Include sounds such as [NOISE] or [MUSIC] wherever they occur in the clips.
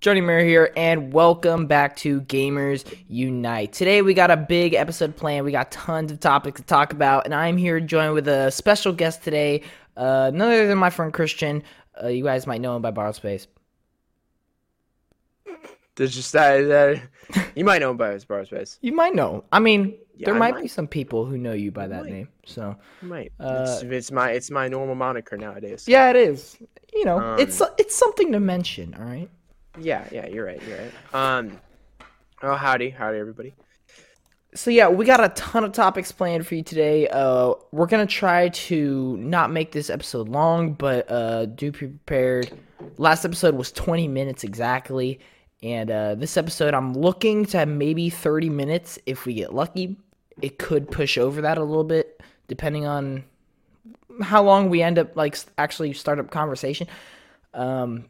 Johnny Murray here, and welcome back to Gamers Unite. Today we got a big episode planned. We got tons of topics to talk about, and I'm here joined with a special guest today, uh, none other than my friend Christian. Uh, you guys might know him by Borrowed Space. There's just that, that you might know him by his bar space. You might know. I mean, Yeah, there I might, might. be some people who know you by that might. name. So You might. Uh, it's, it's my it's my normal moniker nowadays. yeah, it is. You know, Um, it's it's something to mention. All right. Yeah, yeah, you're right, you're right. Um Oh howdy, howdy everybody. so yeah, we got a ton of topics planned for you today. Uh, we're gonna try to not make this episode long, but uh, do be prepared. Last episode was 20 minutes exactly, and uh, this episode I'm looking to have maybe 30 minutes if we get lucky. It could push over that a little bit, depending on how long we end up like actually start up conversation. Um,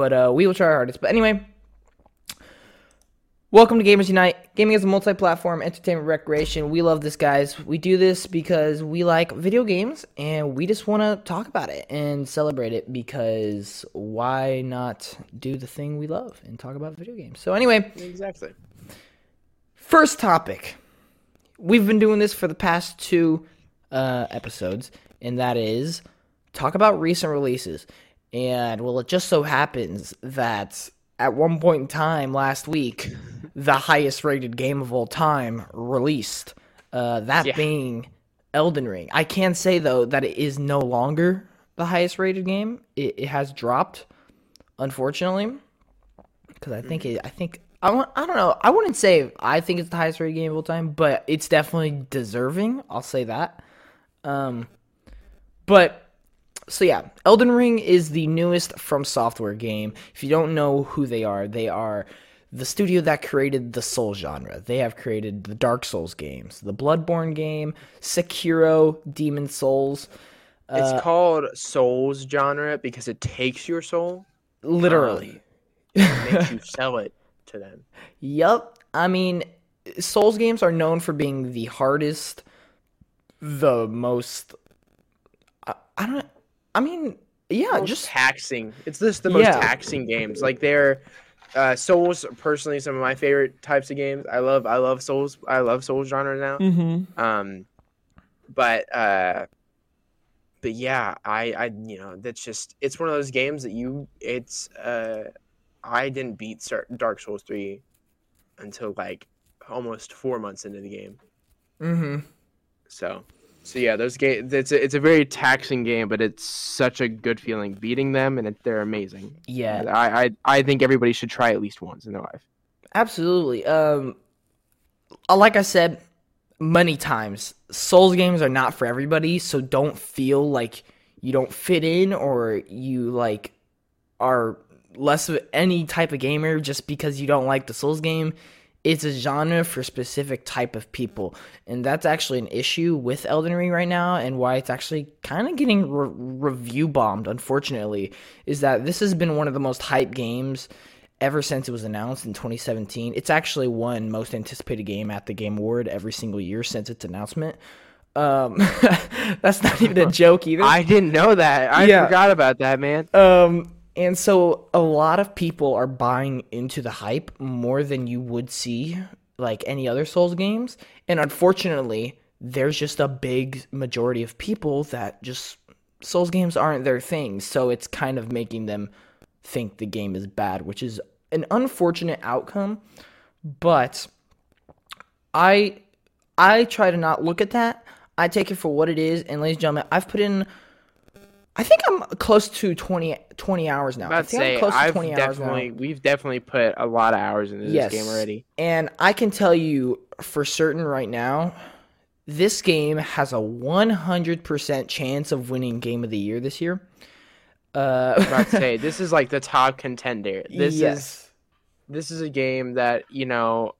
but uh, we will try our hardest. But anyway, Welcome to Gamers Unite. Gaming is a multi-platform entertainment recreation. We love this, guys. We do this because we like video games and we just want to talk about it and celebrate it because why not do the thing we love and talk about video games? So anyway, Exactly. first topic. We've been doing this for the past two uh, episodes, and that is talk about recent releases. And well, it just so happens that at one point in time last week, the highest rated game of all time released. Uh, that Yeah. being Elden Ring. I can say though that it is no longer the highest rated game. It, it has dropped, unfortunately because I think it, I think I want I don't know I wouldn't say I think it's the highest rated game of all time, but it's definitely deserving. I'll say that. Um, but so yeah, Elden Ring is the newest From Software game. If you don't know who they are, they are the studio that created the Soul genre. They have created the Dark Souls games, the Bloodborne game, Sekiro, Demon's Souls. It's Uh, called Souls genre because it takes your soul Literally. and makes you [LAUGHS] sell it to them. Yup. I mean, Souls games are known for being the hardest, the most. I, I don't. I mean, yeah, just taxing. It's just the most Yeah. taxing games. Like they're uh, Souls personally some of my favorite types of games. I love I love Souls. I love Souls genre now. mm-hmm. Um, but uh, but yeah, I I you know that's just it's one of those games that you it's uh, I didn't beat Dark Souls three until like almost four months into the game. Mm-hmm. So so yeah, those games it's a, it's a very taxing game, but it's such a good feeling beating them, and it, they're amazing. Yeah, I, I I think everybody should try at least once in their life. absolutely. Um, uh, like I said many times, Souls games are not for everybody. So don't feel like you don't fit in or you like are less of any type of gamer just because you don't like the Souls game. It's a genre for specific type of people, and that's actually an issue with Elden Ring right now, and why it's actually kind of getting re- review bombed. Unfortunately, is that this has been one of the most hyped games ever since it was announced in 2017. It's actually won most anticipated game at the Game Award every single year since its announcement. Um, [LAUGHS] that's not even a [LAUGHS] joke either. I didn't know that. I Yeah. forgot about that, man. Um, and so a lot of people are buying into the hype more than you would see like any other Souls games. And unfortunately, there's just a big majority of people that just Souls games aren't their thing. So it's kind of making them think the game is bad, which is an unfortunate outcome. But I I try to not look at that. I take it for what it is. And ladies and gentlemen, I've put in I think I'm close to 20, 20 hours now. I think I'm close to I've 20 hours now. we've definitely put a lot of hours into Yes. this game already. And I can tell you for certain right now, this game has a 100% chance of winning Game of the Year this year. Uh, I'm about to say [LAUGHS] this is like the top contender. This is yes. this is a game that you know.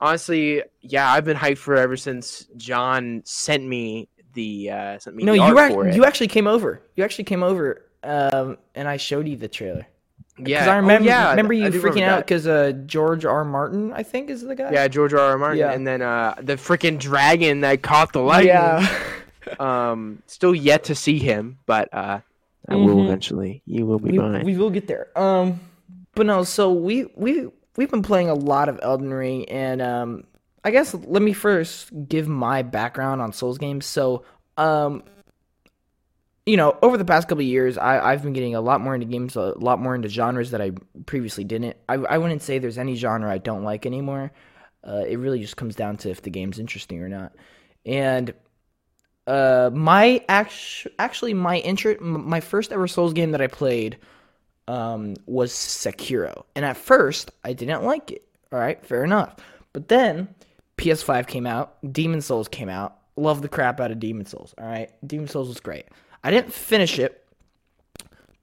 Honestly, yeah, I've been hyped for ever since John sent me the uh, sent me No, you art act- for it. you actually came over. You actually came over, um, and I showed you the trailer. yeah, Because I oh, remember, yeah, remember you freaking remember out because uh, George R. Martin, I think, is the guy. Yeah, George R. R. Martin, Yeah. and then uh, the freaking dragon that caught the lightning. yeah. [LAUGHS] Um, still yet to see him, but uh, I will Mhm. eventually. You will be we, mine. we will get there. Um, but no, so we we we've been playing a lot of Elden Ring, and um, I guess let me first give my background on Souls games. So, um, you know, over the past couple years, I, I've been getting a lot more into games, a lot more into genres that I previously didn't. I, I wouldn't say there's any genre I don't like anymore. Uh, it really just comes down to if the game's interesting or not. And uh, my act- actually my interest, my first ever Souls game that I played um, was Sekiro, and at first I didn't like it. All right, fair enough. But then PS5 came out, Demon's Souls came out. Love the crap out of Demon's Souls. All right, Demon's Souls was great. I didn't finish it,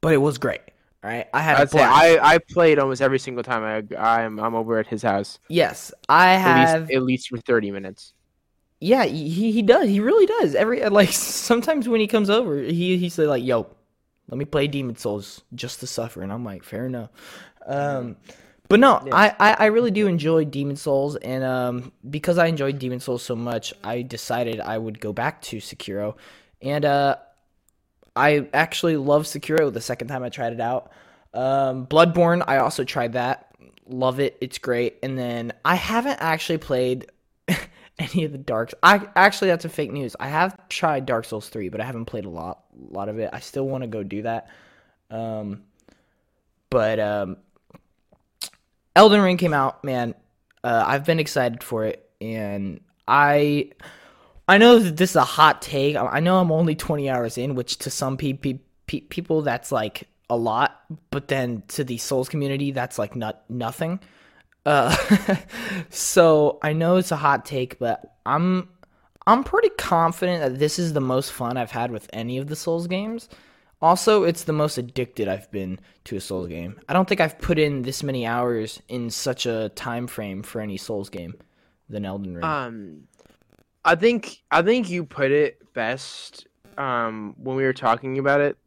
but it was great. All right, I had. I'd say I, I played almost every single time I I'm I'm over at his house. Yes, I have at least, at least for thirty minutes. Yeah, he he does. He really does. Every [LAUGHS] like sometimes when he comes over, he he say like, "Yo, let me play Demon Souls just to suffer," and I'm like, "Fair enough." Um, but no, yeah. I, I I really do enjoy Demon's Souls, and um, because I enjoyed Demon's Souls so much, I decided I would go back to Sekiro, and uh, I actually love Sekiro the second time I tried it out. Um, Bloodborne, I also tried that. Love it. It's great. And then I haven't actually played [LAUGHS] any of the darks. I actually that's a fake news. I have tried Dark Souls 3, but I haven't played a lot a lot of it. I still want to go do that. Um but um Elden Ring came out, man. Uh, I've been excited for it and I I know that this is a hot take. I know I'm only 20 hours in, which to some pe- pe- pe- people that's like a lot, but then to the Souls community that's like not nothing. Uh, [LAUGHS] so I know it's a hot take, but I'm I'm pretty confident that this is the most fun I've had with any of the Souls games. Also, it's the most addicted I've been to a Souls game. I don't think I've put in this many hours in such a time frame for any Souls game than Elden Ring. Um I think I think you put it best um, when we were talking about it.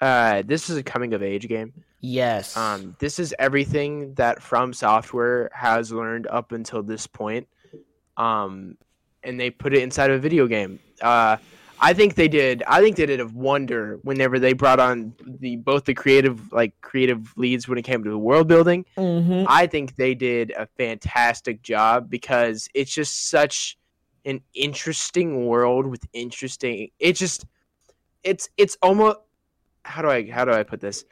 Uh, this is a coming of age game. Yes. Um, this is everything that From Software has learned up until this point. Um, and they put it inside of a video game. Uh, I think they did. I think they did a wonder whenever they brought on the both the creative like creative leads when it came to the world building. Mm-hmm. I think they did a fantastic job because it's just such an interesting world with interesting it just it's it's almost how do I how do I put this?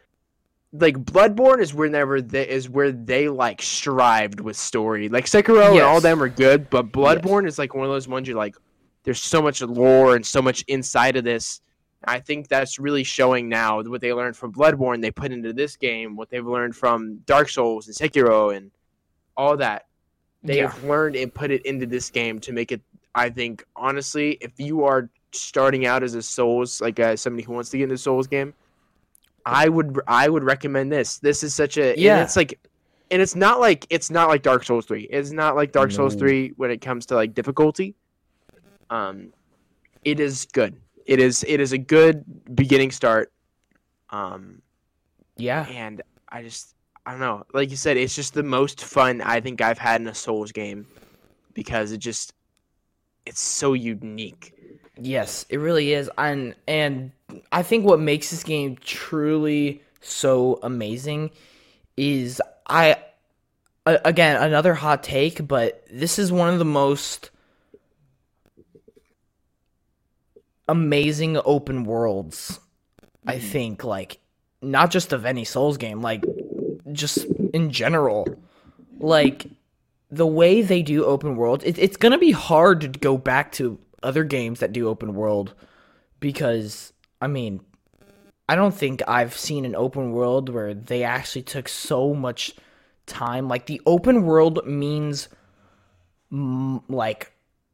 Like Bloodborne is whenever they is where they like strived with story. Like Sekiro yes. and all them are good, but Bloodborne yes. is like one of those ones you're like, there's so much lore and so much inside of this. I think that's really showing now what they learned from Bloodborne. They put into this game what they've learned from Dark Souls and Sekiro and all that. They've yeah. learned and put it into this game to make it I think honestly, if you are starting out as a Souls, like uh, somebody who wants to get into Souls game, I would I would recommend this. This is such a yeah. it's like, and it's not like it's not like Dark Souls three. It's not like Dark no. Souls three when it comes to like difficulty. Um, it is good. It is it is a good beginning start. Um, yeah, and I just I don't know. Like you said, it's just the most fun I think I've had in a Souls game because it just it's so unique. Yes, it really is. And and I think what makes this game truly so amazing is I again another hot take, but this is one of the most amazing open worlds. I mm-hmm. think like not just of any Souls game, like just in general. Like the way they do open world, it, it's gonna be hard to go back to other games that do open world because I mean, I don't think I've seen an open world where they actually took so much time. Like the open world means like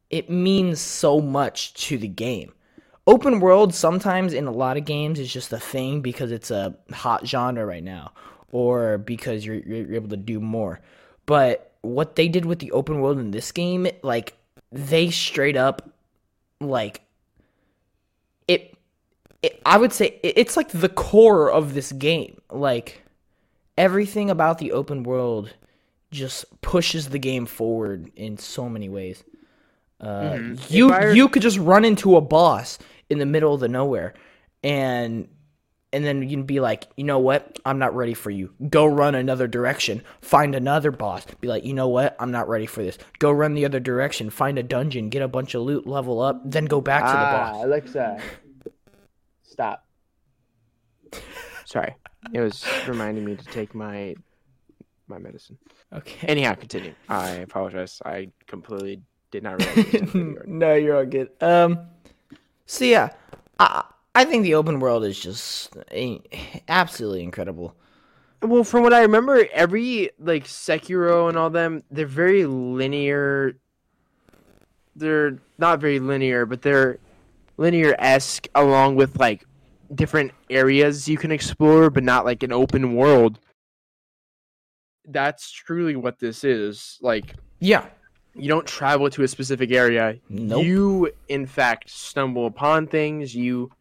it means so much to the game. Open world sometimes in a lot of games is just a thing because it's a hot genre right now or because you're you're able to do more. But what they did with the open world in this game, like they straight up like it, it I would say it, it's like the core of this game. Like everything about the open world just pushes the game forward in so many ways. Uh, mm-hmm. You you could just run into a boss in the middle of the nowhere, and and then you can be like, you know what? I'm not ready for you. Go run another direction. Find another boss. Be like, you know what? I'm not ready for this. Go run the other direction. Find a dungeon. Get a bunch of loot. Level up. Then go back to the Ah, boss. Alexa, stop. Sorry, it was reminding me to take my my medicine. Okay. Anyhow, continue. I apologize. I completely did not [LAUGHS] realize. It was a video. no, you're all good. Um, so yeah, I I think the open world is just absolutely incredible. well, from what I remember, every like Sekiro and all them, they're very linear. They're not very linear, but they're linear esque, along with like different areas you can explore, but not like an open world. That's truly what this is. Like Yeah. You don't travel to a specific area. Nope. You, in fact, stumble upon things. You,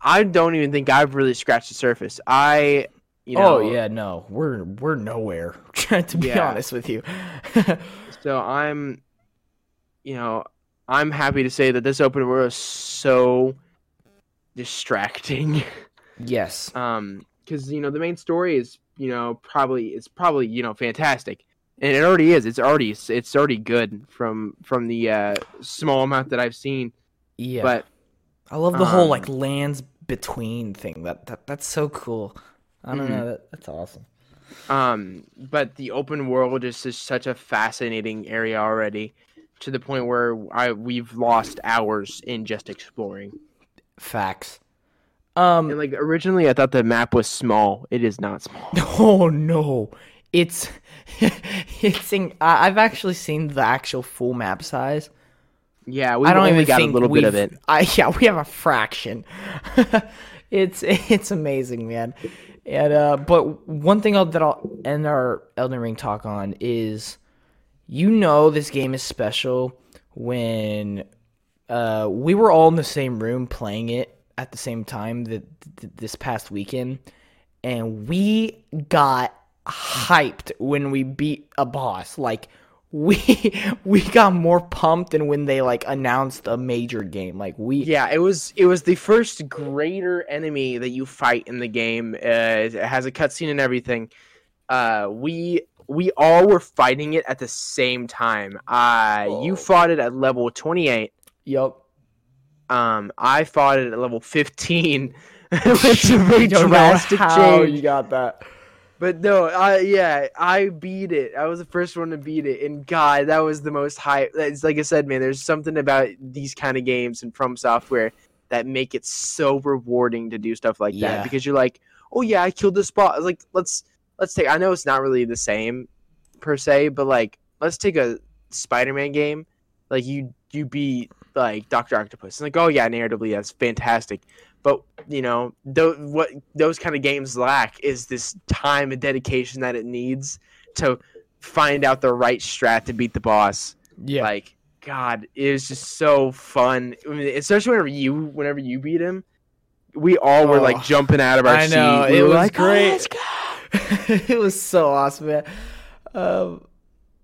I don't even think I've really scratched the surface. I, you know, oh yeah, no, we're we're nowhere. [LAUGHS] to be Yeah. honest with you. [LAUGHS] So I'm, you know, I'm happy to say that this open world is so distracting. yes. [LAUGHS] um, because you know the main story is, you know, probably it's probably you know fantastic, and it already is. It's already it's already good from from the uh, small amount that I've seen. Yeah. But I love the whole um, like lands between thing. That, that that's so cool. I don't Mhm. know. That, that's awesome. Um, but the open world is just such a fascinating area already, to the point where I we've lost hours in just exploring. Facts. Um. And like originally, I thought the map was small. It is not small. [LAUGHS] Oh no, it's [LAUGHS] it's. In, I've actually seen the actual full map size. Yeah, we I don't only even got a little bit of it. [LAUGHS] I yeah, we have a fraction. [LAUGHS] it's it's amazing, man. And uh, but one thing I'll- that I'll end our Elden Ring talk on is, you know, this game is special when uh we were all in the same room playing it at the same time that th- this past weekend, and we got hyped when we beat a boss. Like we [LAUGHS] we got more pumped than when they like announced a major game. Like we Yeah, it was it was the first greater enemy that you fight in the game. Uh, it has a cutscene and everything. Uh, we we all were fighting it at the same time. Uh, you Oh. fought it at level twenty eight. yup. Um, I fought it at level fifteen. [LAUGHS] [LAUGHS] It's a very drastic change. you got that. But no, I yeah, I beat it. I was the first one to beat it, and God, that was the most hype. It's like I said, man. There's something about these kind of games and From Software that make it so rewarding to do stuff like Yeah. that because you're like, oh yeah, I killed this boss. Like let's let's take. I know it's not really the same per se, but like let's take a Spider-Man game. Like you you beat like Doctor Octopus, and like oh yeah, narratively that's fantastic. But you know, th- what those kind of games lack is this time and dedication that it needs to find out the right strat to beat the boss. Yeah. Like, God, it was just so fun. I mean, especially whenever you, whenever you beat him, we all were Oh, like jumping out of our I know, seat. We it was like, "Oh, great." let's [LAUGHS] it was so awesome, man. Um,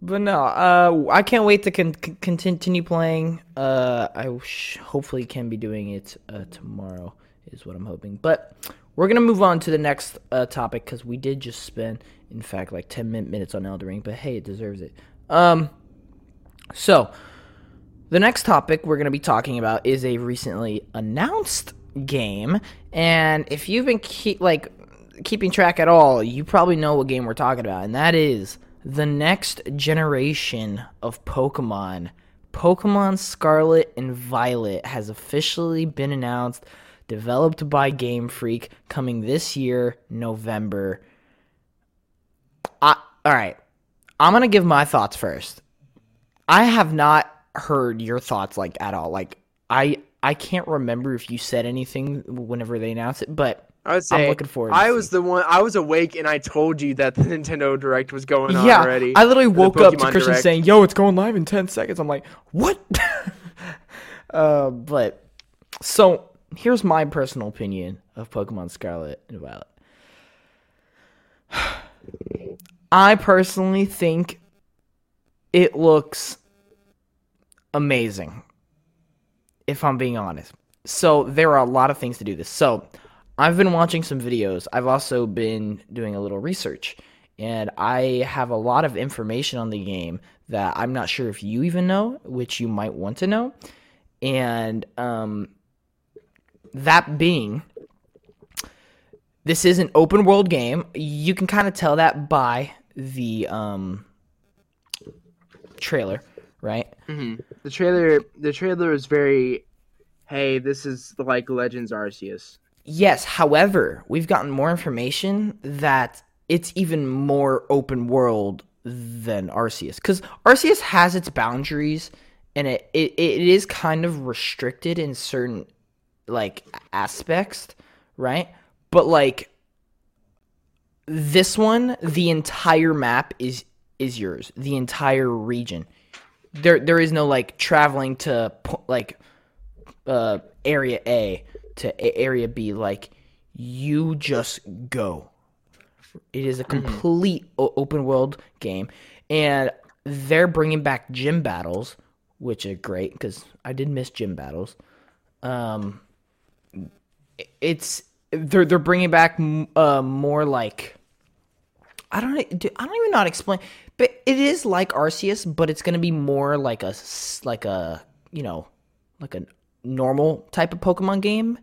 but no, uh, I can't wait to con- con- continue playing. Uh, I sh- hopefully can be doing it uh, tomorrow, is what I'm hoping. But we're gonna move on to the next uh, topic because we did just spend, in fact, like 10 min- minutes on Elden Ring. But hey, it deserves it. Um, so the next topic we're to be talking about is a recently announced game, and if you've been keep like keeping track at all, you probably know what game we're talking about, and that is the next generation of Pokemon. Pokemon Scarlet and Violet has officially been announced, developed by Game Freak, coming this year, November. I, all right, I'm gonna give my thoughts first. I have not heard your thoughts like at all. Like I I can't remember if you said anything whenever they announced it, but I would say I'm looking forward. To I was the one. I was awake and I told you that the [LAUGHS] Nintendo Direct was going on yeah. already. I literally woke up to Christian Direct. saying, "Yo, it's going live in ten seconds." I'm like, "What?" [LAUGHS] uh, but so here's my personal opinion of Pokemon Scarlet and Violet. [SIGHS] I personally think it looks amazing. If I'm being honest. So there are a lot of things to do this. So I've been watching some videos. I've also been doing a little research, and I have a lot of information on the game that I'm not sure if you even know, which you might want to know. And um, that being, this is an open world game. You can kind of tell that by the um, trailer, right? Mm-hmm. The trailer, the trailer is very, hey, this is like Legends Arceus. Yes, however, we've gotten more information that it's even more open world than Arceus because Arceus has its boundaries and it, it it is kind of restricted in certain like aspects, right? But like this one, the entire map is is yours, the entire region. There there is no like traveling to like uh area A to area B like you just go it is a mm-hmm. complete mm-hmm. o- open world game, and they're bringing back gym battles, which are great because I did miss gym battles. Um, it's they're they're bringing back uh, more like I don't I don't even know how to explain, but it is like Arceus, but it's gonna be more like a like a you know like a normal type of Pokemon game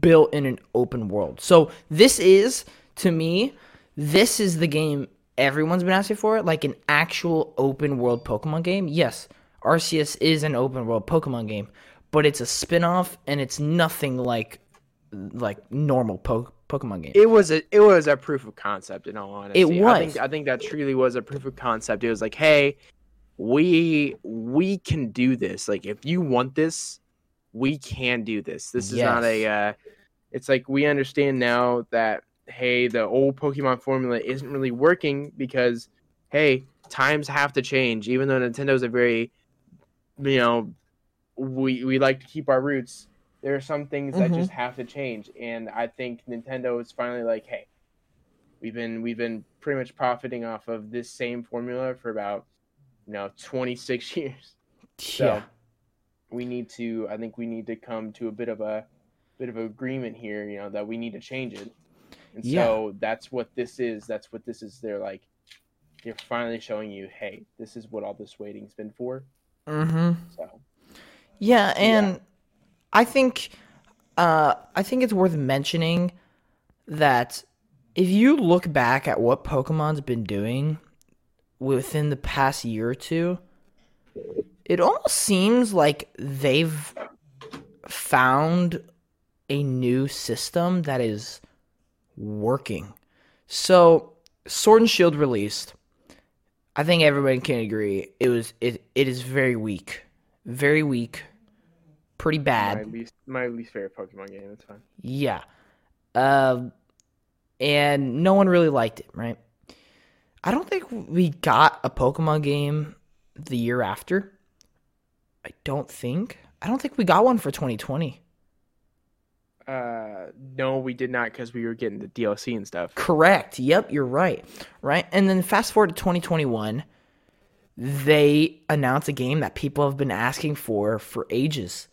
built in an open world. So this is to me this is the game everyone's been asking for, like an actual open world Pokemon game. Yes, Arceus is an open world Pokemon game, but it's a spin-off and it's nothing like like normal po- Pokemon game. It was a it was a proof of concept in all honesty. It was. I think I think that truly was a proof of concept. It was like, hey, we we can do this. Like if you want this, we can do this. This is yes. not a uh it's like we understand now that hey, the old Pokemon formula isn't really working because, hey, times have to change. Even though Nintendo's a very, you know, we we like to keep our roots. There are some things mm-hmm. that just have to change, and I think Nintendo is finally like, hey, we've been we've been pretty much profiting off of this same formula for about, you know, 26 [LAUGHS] years. Yeah. So we need to. I think we need to come to a bit of a bit of agreement here. You know that we need to change it. And yeah. so that's what this is. That's what this is. They're like, they're finally showing you, hey, this is what all this waiting's been for. Mm-hmm. So. Yeah, and yeah. I think, uh, I think it's worth mentioning that if you look back at what Pokemon's been doing within the past year or two, it almost seems like they've found a new system that is working. So, Sword and Shield released. I think everybody can agree it was it, it is very weak. Very weak. Pretty bad. My least my least favorite Pokemon game, it's fine. Yeah. Uh, and no one really liked it, right? I don't think we got a Pokemon game the year after. I don't think. I don't think we got one for 2020. Uh, no, we did not because we were getting the DLC and stuff. Correct. Yep, you're right. Right, and then fast forward to 2021, they announced a game that people have been asking for for ages,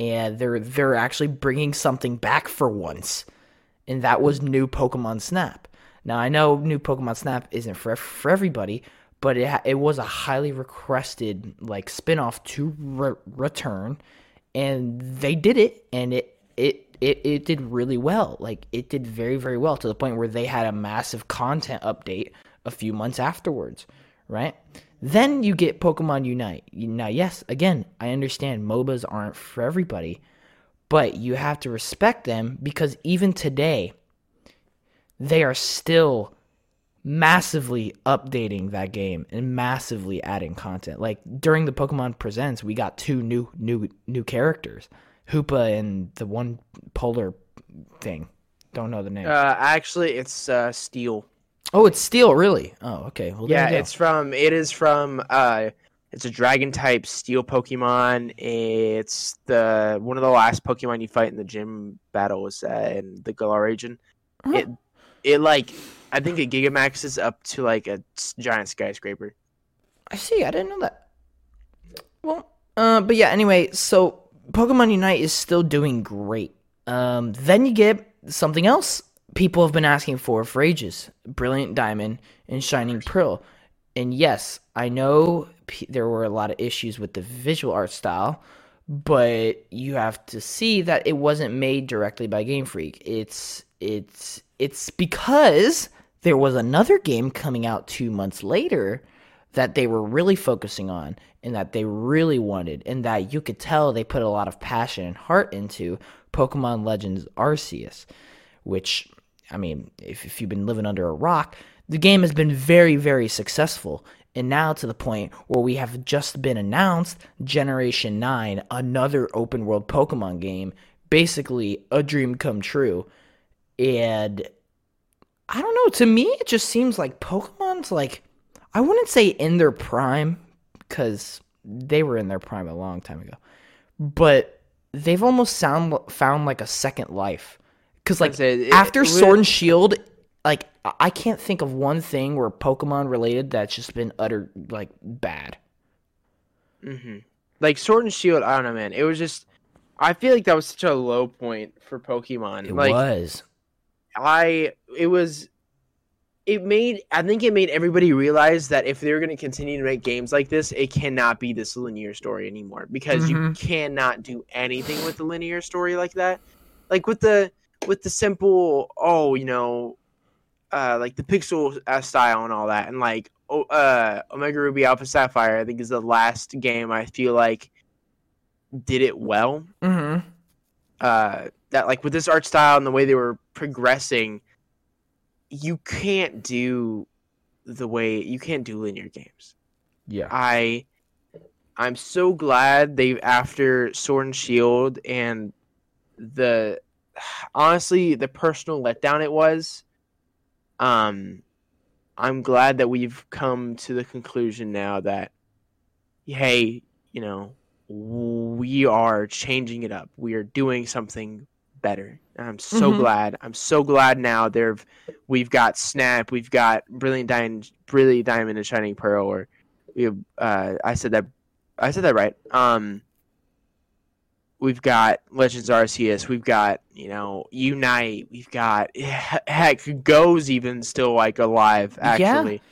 and they're they're actually bringing something back for once, and that was new Pokemon Snap. Now I know new Pokemon Snap isn't for for everybody, but it it was a highly requested like spinoff to re- return, and they did it, and it it it, it did really well. Like it did very, very well to the point where they had a massive content update a few months afterwards, right? Then you get Pokemon Unite. Now, yes, again, I understand MOBAs aren't for everybody, but you have to respect them because even today, they are still massively updating that game and massively adding content. Like during the Pokemon Presents, we got two new new new characters. Hoopa and the one polar thing. Don't know the name. Uh, actually, it's uh, Steel. Oh, it's Steel, really? Oh, okay. Well, yeah, it's from. It is from. Uh, it's a dragon type Steel Pokemon. It's the one of the last Pokemon you fight in the gym battles uh, in the Galar region. Huh. It, it like, I think it Gigamaxes up to like a giant skyscraper. I see. I didn't know that. Well, uh, but yeah. Anyway, so Pokemon Unite is still doing great. Um, then you get something else people have been asking for for ages Brilliant Diamond and Shining Pearl. And yes, I know p- there were a lot of issues with the visual art style, but you have to see that it wasn't made directly by Game Freak. It's it's it's because there was another game coming out 2 months later that they were really focusing on and that they really wanted and that you could tell they put a lot of passion and heart into Pokemon Legends Arceus, which I mean, if, if you've been living under a rock, the game has been very, very successful. And now to the point where we have just been announced Generation 9, another open world Pokemon game, basically a dream come true. And I don't know, to me, it just seems like Pokemon's like, I wouldn't say in their prime, because they were in their prime a long time ago, but they've almost sound, found like a second life. Because, like, it- after it Sword and Shield, like, I- can't think of one thing where Pokemon related that's just been utter, like, bad. hmm Like Sword and Shield, I don't know, man. It was just, I feel like that was such a low point for Pokemon. It like was. I, it was, it made. I think it made everybody realize that if they're going to continue to make games like this, it cannot be this linear story anymore because you Mhm. cannot do anything with the linear story like that. Like with the with the simple, oh, you know, uh, like the pixel uh, style and all that, and like oh, uh, Omega Ruby Alpha Sapphire, I think is the last game I feel like did it well. Mm-hmm. Uh, that like with this art style and the way they were progressing, you can't do the way you can't do linear games. Yeah. I I'm so glad they after Sword and Shield and the honestly the personal letdown it was um I'm glad that we've come to the conclusion now that hey, you know, we are changing it up. We are doing something better. And I'm so Mhm. glad. I'm so glad now there've we've got Snap, we've got Brilliant Diamond Brilliant Diamond and Shining Pearl or we have, uh I said that I said that right. Um we've got Legends Arceus, we've got, you know, Unite, we've got [LAUGHS] heck Go's even still like alive actually.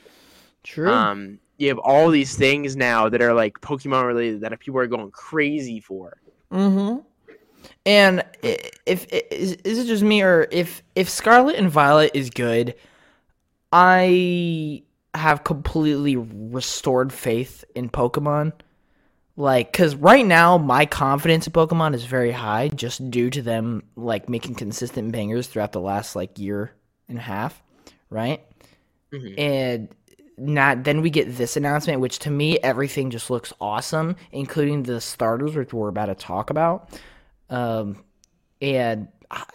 True. Um you have all these things now that are like Pokemon related that people are going crazy for. Mm-hmm. And i- if, is, is it just me or if if Scarlet and Violet is good, I have completely restored faith in Pokemon. Like, cause right now my confidence in Pokemon is very high, just due to them like making consistent bangers throughout the last like year and a half, right? Mhm. and not then we get this announcement which to me everything just looks awesome including the starters which we're about to talk about um and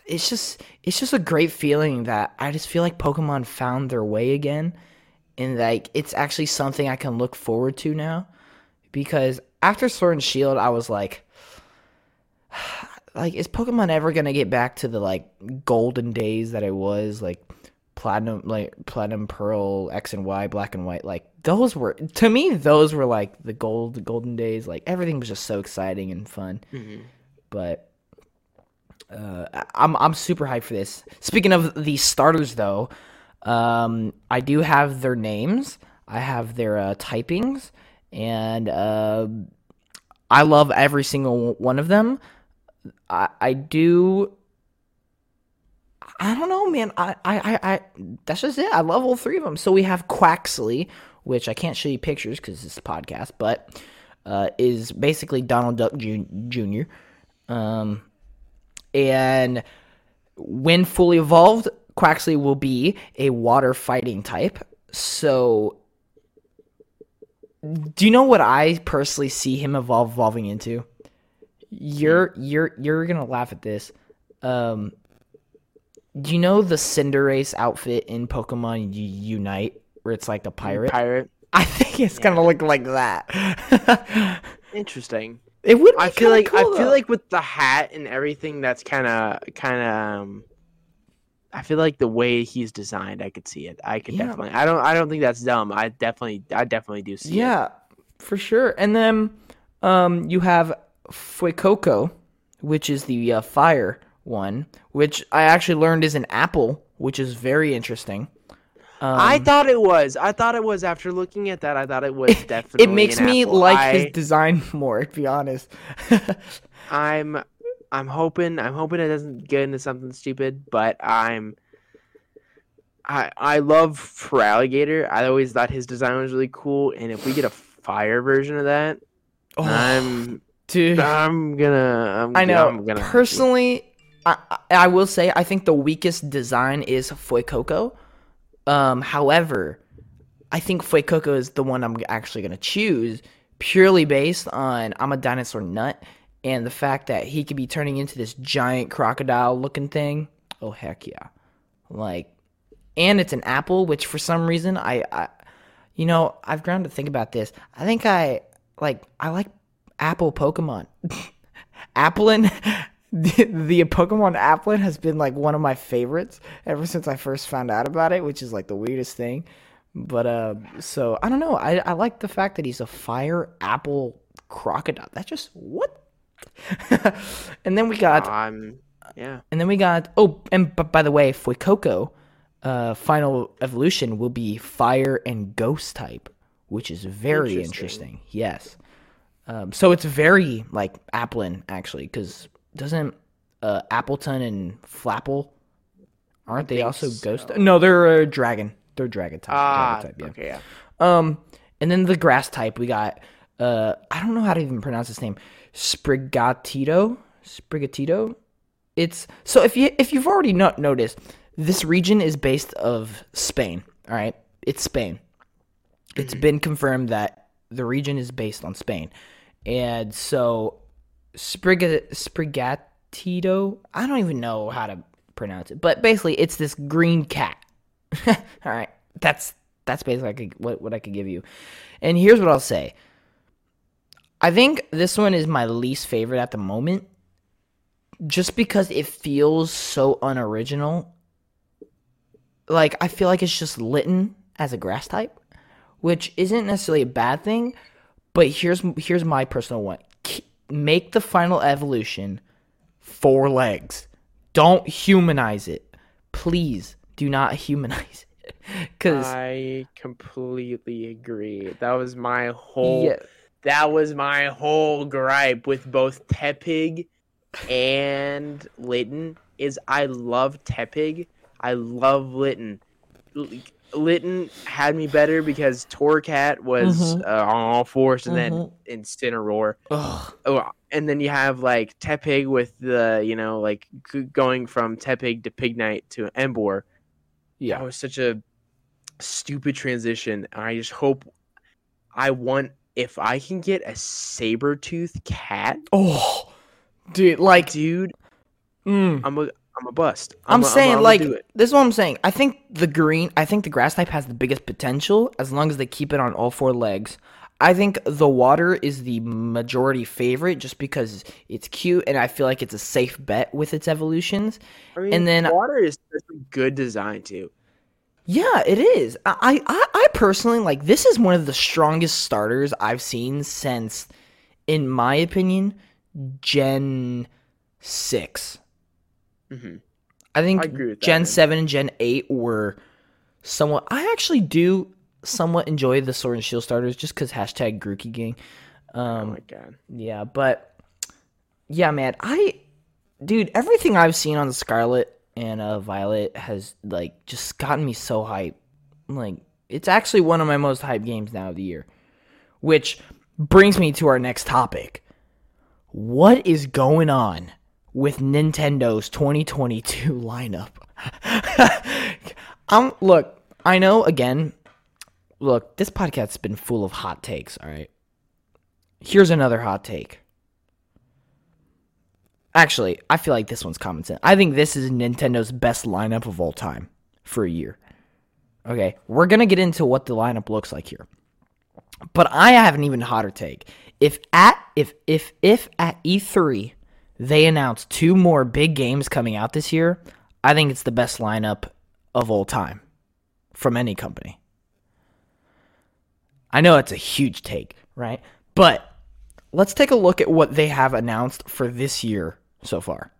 it's just it's just a great feeling that i just feel like pokemon found their way again and like it's actually something i can look forward to now because after sword and shield i was like [SIGHS] like is pokemon ever gonna get back to the like golden days that it was like platinum like platinum pearl x and y black and white like those were to me those were like the gold the golden days like everything was just so exciting and fun Mhm. but uh, I'm I'm super hyped for this. Speaking of the starters, though, um, I do have their names. I have their uh, typings, and uh, I love every single one of them. I, I do. I don't know, man. I, I, I, I, that's just it. I love all three of them. So we have Quaxly, which I can't show you pictures because it's a podcast, but uh, is basically Donald Duck Jr. Um, and when fully evolved, Quaxly will be a water fighting type. So, do you know what I personally see him evolve evolving into? You're you're you're gonna laugh at this. Um, do you know the Cinderace outfit in Pokemon Unite, where it's like a pirate? Pirate. [LAUGHS] I think it's gonna look like that. [LAUGHS] Interesting. it would. Be I feel like I cool, feel like with the hat and everything, that's kind of kind of. Um, I feel like the way he's designed, I could see it. I could Yeah. definitely. I don't. I don't think that's dumb. I definitely. I definitely do see it. Yeah, for sure. And then um, you have Fuecoco, which is the uh, fire one, which I actually learned is an apple, which is very interesting. Um, I thought it was. I thought it was. After looking at that, I thought it was [LAUGHS] definitely. it makes me apple. like I, his design [LAUGHS] more, to be honest. [LAUGHS] I'm. I'm hoping. I'm hoping it doesn't get into something stupid, but I'm. I I love Feraligatr. I always thought his design was really cool, and if we get a fire version of that, oh, I'm dude. I'm gonna. I'm, I know. I'm gonna Personally, I, I will say I think the weakest design is Fuecoco. Um, however, I think Fuecoco is the one I'm actually gonna choose purely based on I'm a dinosaur nut and the fact that he could be turning into this giant crocodile looking thing. Oh heck yeah! Like, and it's an apple, which for some reason I, I you know, I've grown to think about this. I think I like I like apple Pokemon. [LAUGHS] Applin, [LAUGHS] the, the Pokemon Applin has been like one of my favorites ever since I first found out about it, which is like the weirdest thing. But uh, so I don't know. I I like the fact that he's a fire apple crocodile. That just what? [LAUGHS] and then we got I'm. Yeah. and then we got oh, and but by the way, Fuecoco, uh, final evolution will be fire and ghost type, which is very Interesting. interesting. Yes, um, so it's very like Applin actually, because doesn't uh, Appletun and Flapple aren't they also ghost? so. No, they're a dragon. They're dragon type. Ah. dragon type, yeah. Okay. Yeah. Um, and then the grass type we got. Uh, I don't know how to even pronounce his name. Sprigatito. Sprigatito. It's so if you if you've already not noticed, this region is based of Spain. All right, it's Spain. It's been confirmed that the region is based on Spain, and so Spriga, Sprigatito. I don't even know how to pronounce it, but basically, it's this green cat. [LAUGHS] All right, that's that's basically what what I could give you. And here's what I'll say. I think this one is my least favorite at the moment, just because it feels so unoriginal. Like I feel like it's just Litten as a grass type, which isn't necessarily a bad thing. But here's here's my personal one: make the final evolution four legs. Don't humanize it, please. Do not [LAUGHS] humanize it, because I completely agree. That was my whole. yeah, That was my whole gripe with both Tepig and Litten. Is I love Tepig. I love Litten. L- Litten had me better because Torracat was Mhm. uh, on all fours and then Mhm. Incineroar. ugh, Oh, and then you have like Tepig with the you know like g- going from Tepig to Pignite to Emboar. yeah. That was such a stupid transition. I just hope I want if I can get a saber tooth cat, Oh, dude, like, dude, mm. I'm a I'm a bust. I'm, a- saying I'ma like this is what I'm saying. I think the green, I think the grass type has the biggest potential as long as they keep it on all four legs. I think the water is the majority favorite just because it's cute and I feel like it's a safe bet with its evolutions. I mean, and then- water is a good design too. Yeah, it is. I, I I personally like this is one of the strongest starters I've seen since, in my opinion, Gen six. hmm I think I that, Gen man. 7 and Gen 8 were somewhat. I actually do somewhat enjoy the Sword and Shield starters just because hashtag Grookey Gang. Oh Um, my god. yeah, but yeah, man, I, dude, everything I've seen on the Scarlet and uh, Violet has like just gotten me so hyped. Like, it's actually one of my most hyped games now of the year, which brings me to our next topic. What is going on with Nintendo's 2022 [LAUGHS] lineup? I'm look, I know again, look, this podcast's been full of hot takes, all right? Here's another hot take. Actually, I feel like this one's common sense. I think this is Nintendo's best lineup of all time for a year. Okay, we're gonna get into what the lineup looks like here. But I have an even hotter take. If at if if if at E3 they announce two more big games coming out this year, I think it's the best lineup of all time from any company. I know it's a huge take, right? But let's take a look at what they have announced for this year so far.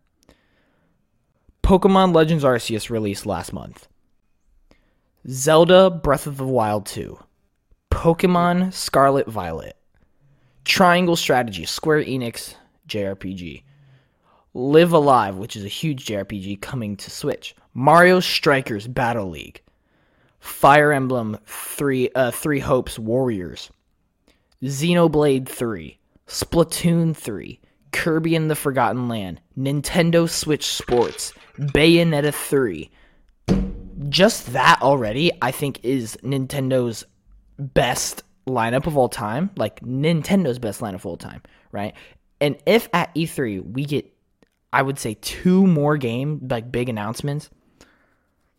Pokemon Legends Arceus released last month. Zelda Breath of the Wild 2. Pokemon Scarlet Violet. Triangle Strategy, Square Enix JRPG. Live A Live, which is a huge JRPG coming to Switch. Mario Strikers Battle League. Fire Emblem 3 uh 3 Hopes Warriors. Xenoblade 3, Splatoon 3, Kirby and the Forgotten Land, Nintendo Switch Sports, Bayonetta 3. Just that already, I think, is Nintendo's best lineup of all time. Like, Nintendo's best lineup of all time, right? And if at E3 we get, I would say, two more game, like big announcements,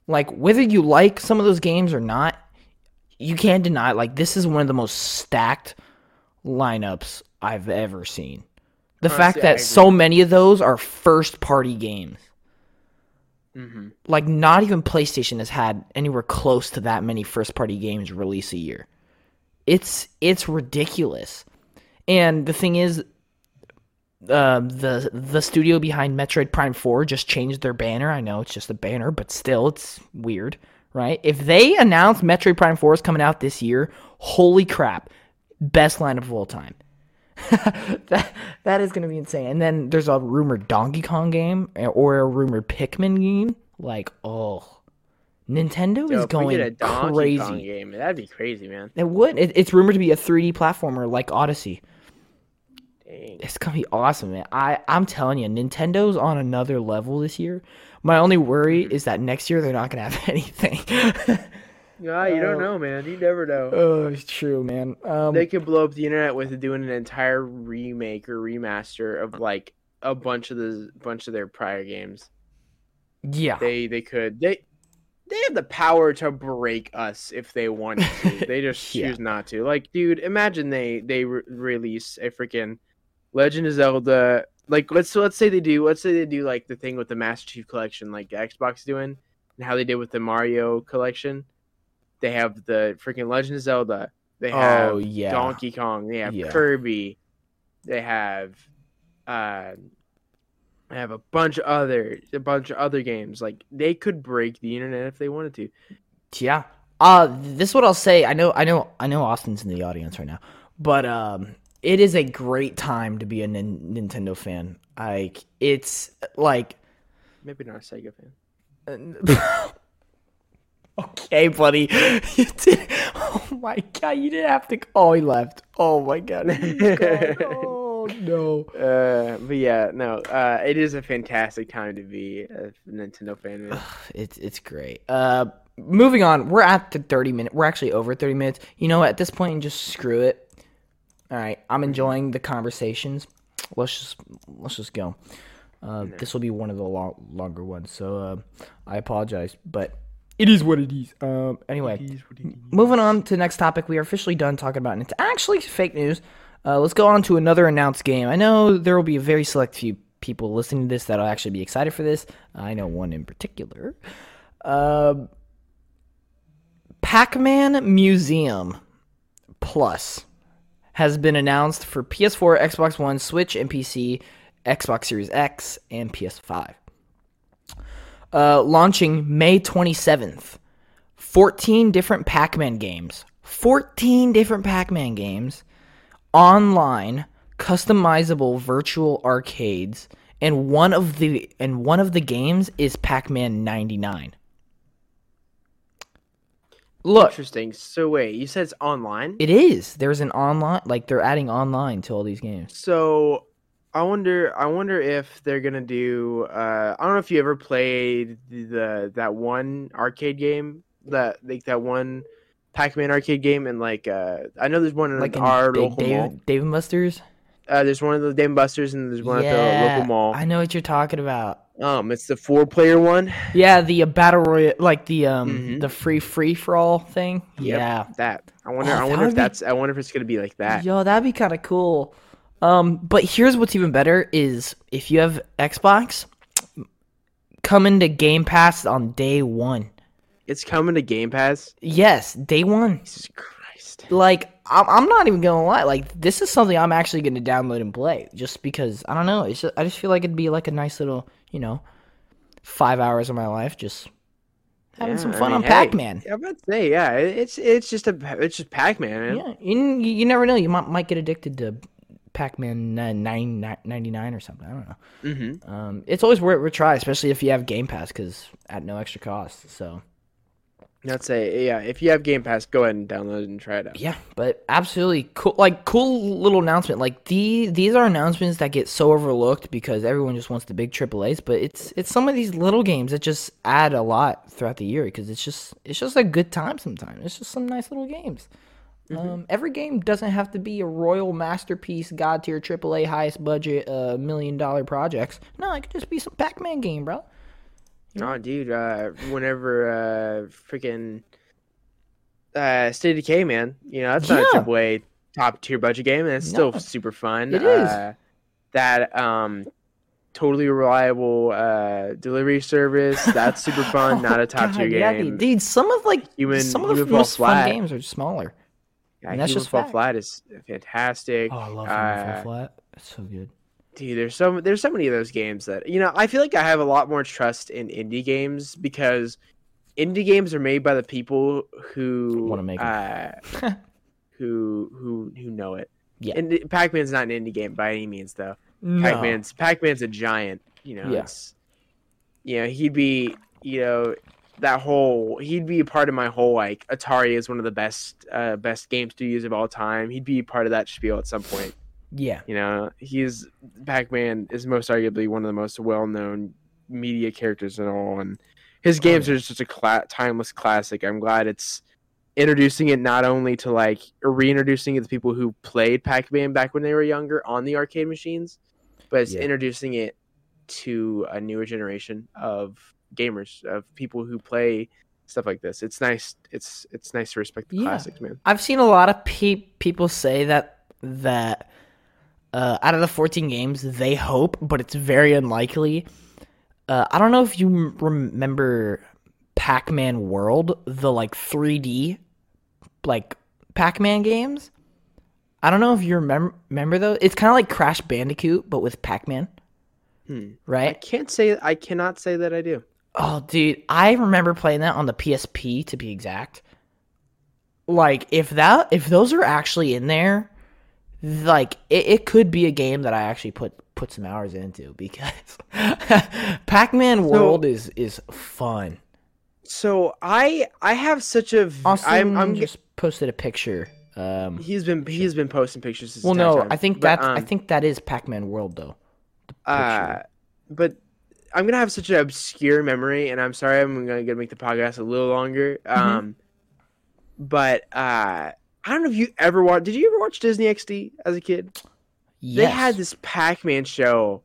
like whether you like some of those games or not, you can't deny, like, this is one of the most stacked lineups I've ever seen. The Honestly, fact that so many of those are first party games. Mm-hmm. Like not even PlayStation has had anywhere close to that many first party games release a year. It's it's ridiculous. And the thing is uh, the the studio behind Metroid Prime 4 just changed their banner. I know it's just a banner, but still it's weird, right? If they announce Metroid Prime 4 is coming out this year, holy crap. Best lineup of all time. [LAUGHS] that that is gonna be insane. And then there's a rumored Donkey Kong game or a rumored Pikmin game. Like, oh, Nintendo Yo, is going crazy. Kong game, that'd be crazy, man. It would. It, it's rumored to be a 3D platformer like Odyssey. Dang. It's gonna be awesome, man. I I'm telling you, Nintendo's on another level this year. My only worry mm-hmm. is that next year they're not gonna have [LAUGHS] anything. Yeah, you don't know, man. You never know. oh, it's true, man. Um, They could blow up the internet with doing an entire remake or remaster of like a bunch of the bunch of their prior games. yeah, They they could they they have the power to break us if they wanted to. [LAUGHS] They just Yeah. choose not to. Like, dude, imagine they they re- release a freaking Legend of Zelda. Like, let's let's say they do. Let's say they do like the thing with the Master Chief Collection, like Xbox doing, and how they did with the Mario Collection. They have the freaking Legend of Zelda. They have Oh, yeah. Donkey Kong. They have Yeah. Kirby. They have uh they have a bunch of other a bunch of other games. Like they could break the internet if they wanted to. Yeah. Uh this is what I'll say. I know I know I know Austin's in the audience right now. But um it is a great time to be a Nintendo fan. Like it's like Maybe not a Sega fan. [LAUGHS] [LAUGHS] Okay, buddy. [LAUGHS] You did- Oh my god, you didn't have to Oh, he left. Oh my god. [LAUGHS] Oh no. Uh, but yeah, no. Uh, it is a fantastic time to be a Nintendo fan. It's it's great. Uh moving on. We're at the 30 minute. We're actually over 30 minutes. You know? At this point just screw it. All right. I'm enjoying the conversations. Let's just let's just go. Uh, this will be one of the long, longer ones, so uh, I apologize, but it is what it is. Um, anyway, moving on to the next topic. We are officially done talking about it. It's actually, fake news. Uh, let's go on to another announced game. I know there will be a very select few people listening to this that'll actually be excited for this. I know one in particular. Uh, Pac-Man Museum Plus has been announced for PS4, Xbox One, Switch, and PC, Xbox Series X, and PS5. Uh, launching May 27th. 14 different Pac Man games. 14 different Pac Man games. Online, customizable virtual arcades. And one of the and one of the games is Pac-Man 99. Look, Interesting. So wait, you said it's online. it is. There's an online like they're adding online to all these games. So I wonder. I wonder if they're gonna do. Uh, I don't know if you ever played the that one arcade game that like that one Pac-Man arcade game and like uh, I know there's one in Like in our Dave, local mall. Dave, Dave and Buster's. Uh, there's one of the Dave and Buster's and there's one at the local mall. I know what you're talking about. Um, it's the four-player one. Yeah, the uh, battle royale, like the um Mhm. the free free for all thing. Yep, Yeah, that. I wonder. Oh, I wonder if be- that's. I wonder if it's gonna be like that. Yo, that'd be kind of cool. Um, but here's what's even better is if you have Xbox, come into Game Pass on day one. It's coming to Game Pass. Yes, day one. Jesus Christ. Like I'm, I'm not even gonna lie. Like this is something I'm actually gonna download and play, just because I don't know. It's just, I just feel like it'd be like a nice little, you know, five hours of my life just having Yeah, some I fun mean, on hey, Pac-Man. Yeah, I'm about to say, yeah, it's it's just a it's just Pac-Man, man. Yeah, you, you never know. You might might get addicted to Pac-Man uh, nine ninety nine or something. I don't know. Mm-hmm. Um, it's always worth a try, especially if you have Game Pass, because at no extra cost. So That's a yeah. If you have Game Pass, go ahead and download it and try it out. yeah, but absolutely cool. Like cool little announcement. Like the these are announcements that get so overlooked because everyone just wants the big AAA's. But it's it's some of these little games that just add a lot throughout the year because it's just it's just a good time sometimes. It's just some nice little games. Um, every game doesn't have to be a royal masterpiece, god tier AAA, highest budget, uh, million dollar projects. No, it could just be some Pac Man game, bro. Oh, dude. Uh, whenever uh, freaking uh, State of Decay, man. You know that's not Yeah. a AAA top tier budget game, and it's still super fun. It is. Uh, that um, totally reliable uh delivery service. That's super [LAUGHS] fun. not a top tier God, yeah, game. dude, dude, some of like Human- some of the most fun games are smaller. Yeah, and that's just Fall fact. Flat is fantastic. Oh, I love Uh, Fall Flat. It's so good. Dude, there's so there's so many of those games that you know. I feel like I have a lot more trust in indie games because indie games are made by the people who Wanna make 'em. uh, [LAUGHS] who who who know it. Yeah. And Pac-Man's not an indie game by any means, though. No. Pac-Man's Pac-Man's a giant. You know, Yeah. you know he'd be you know that whole he'd be a part of my whole like Atari is one of the best uh, best game studios of all time. He'd be part of that spiel at some point. Yeah. You know, he's Pac-Man is most arguably one of the most well-known media characters in all, and his games yeah. are just a cla- timeless classic. I'm glad it's introducing it not only to like reintroducing it to people who played Pac-Man back when they were younger on the arcade machines, but it's Yeah. introducing it to a newer generation of gamers, of people who play stuff like this. It's nice. It's it's nice to respect the Yeah. classics, man. I've seen a lot of pe- people say that that uh, out of the 14 games, they hope, but it's very unlikely. Uh, I don't know if you m- remember Pac-Man World, the like 3D like Pac-Man games. I don't know if you remember remember those. It's kind of like Crash Bandicoot, but with Pac-Man, Hmm. I right? can't say I cannot say that I do. Oh, dude, I remember playing that on the PSP to be exact. Like, if that, if those are actually in there, like it, it could be a game that I actually put put some hours into because [LAUGHS] Pac-Man World is is fun. So I I have such a Austin I'm, I'm just posted a picture. Um, he's been he's been posting pictures. Well, no, time. I think that I um, think that is Pac-Man World though. uh, but I'm gonna have such an obscure memory, and I'm sorry I'm gonna, gonna make the podcast a little longer. Mm-hmm. Um, but uh, I don't know if you ever watched. Did you ever watch Disney XD as a kid? Yes. They had this Pac-Man show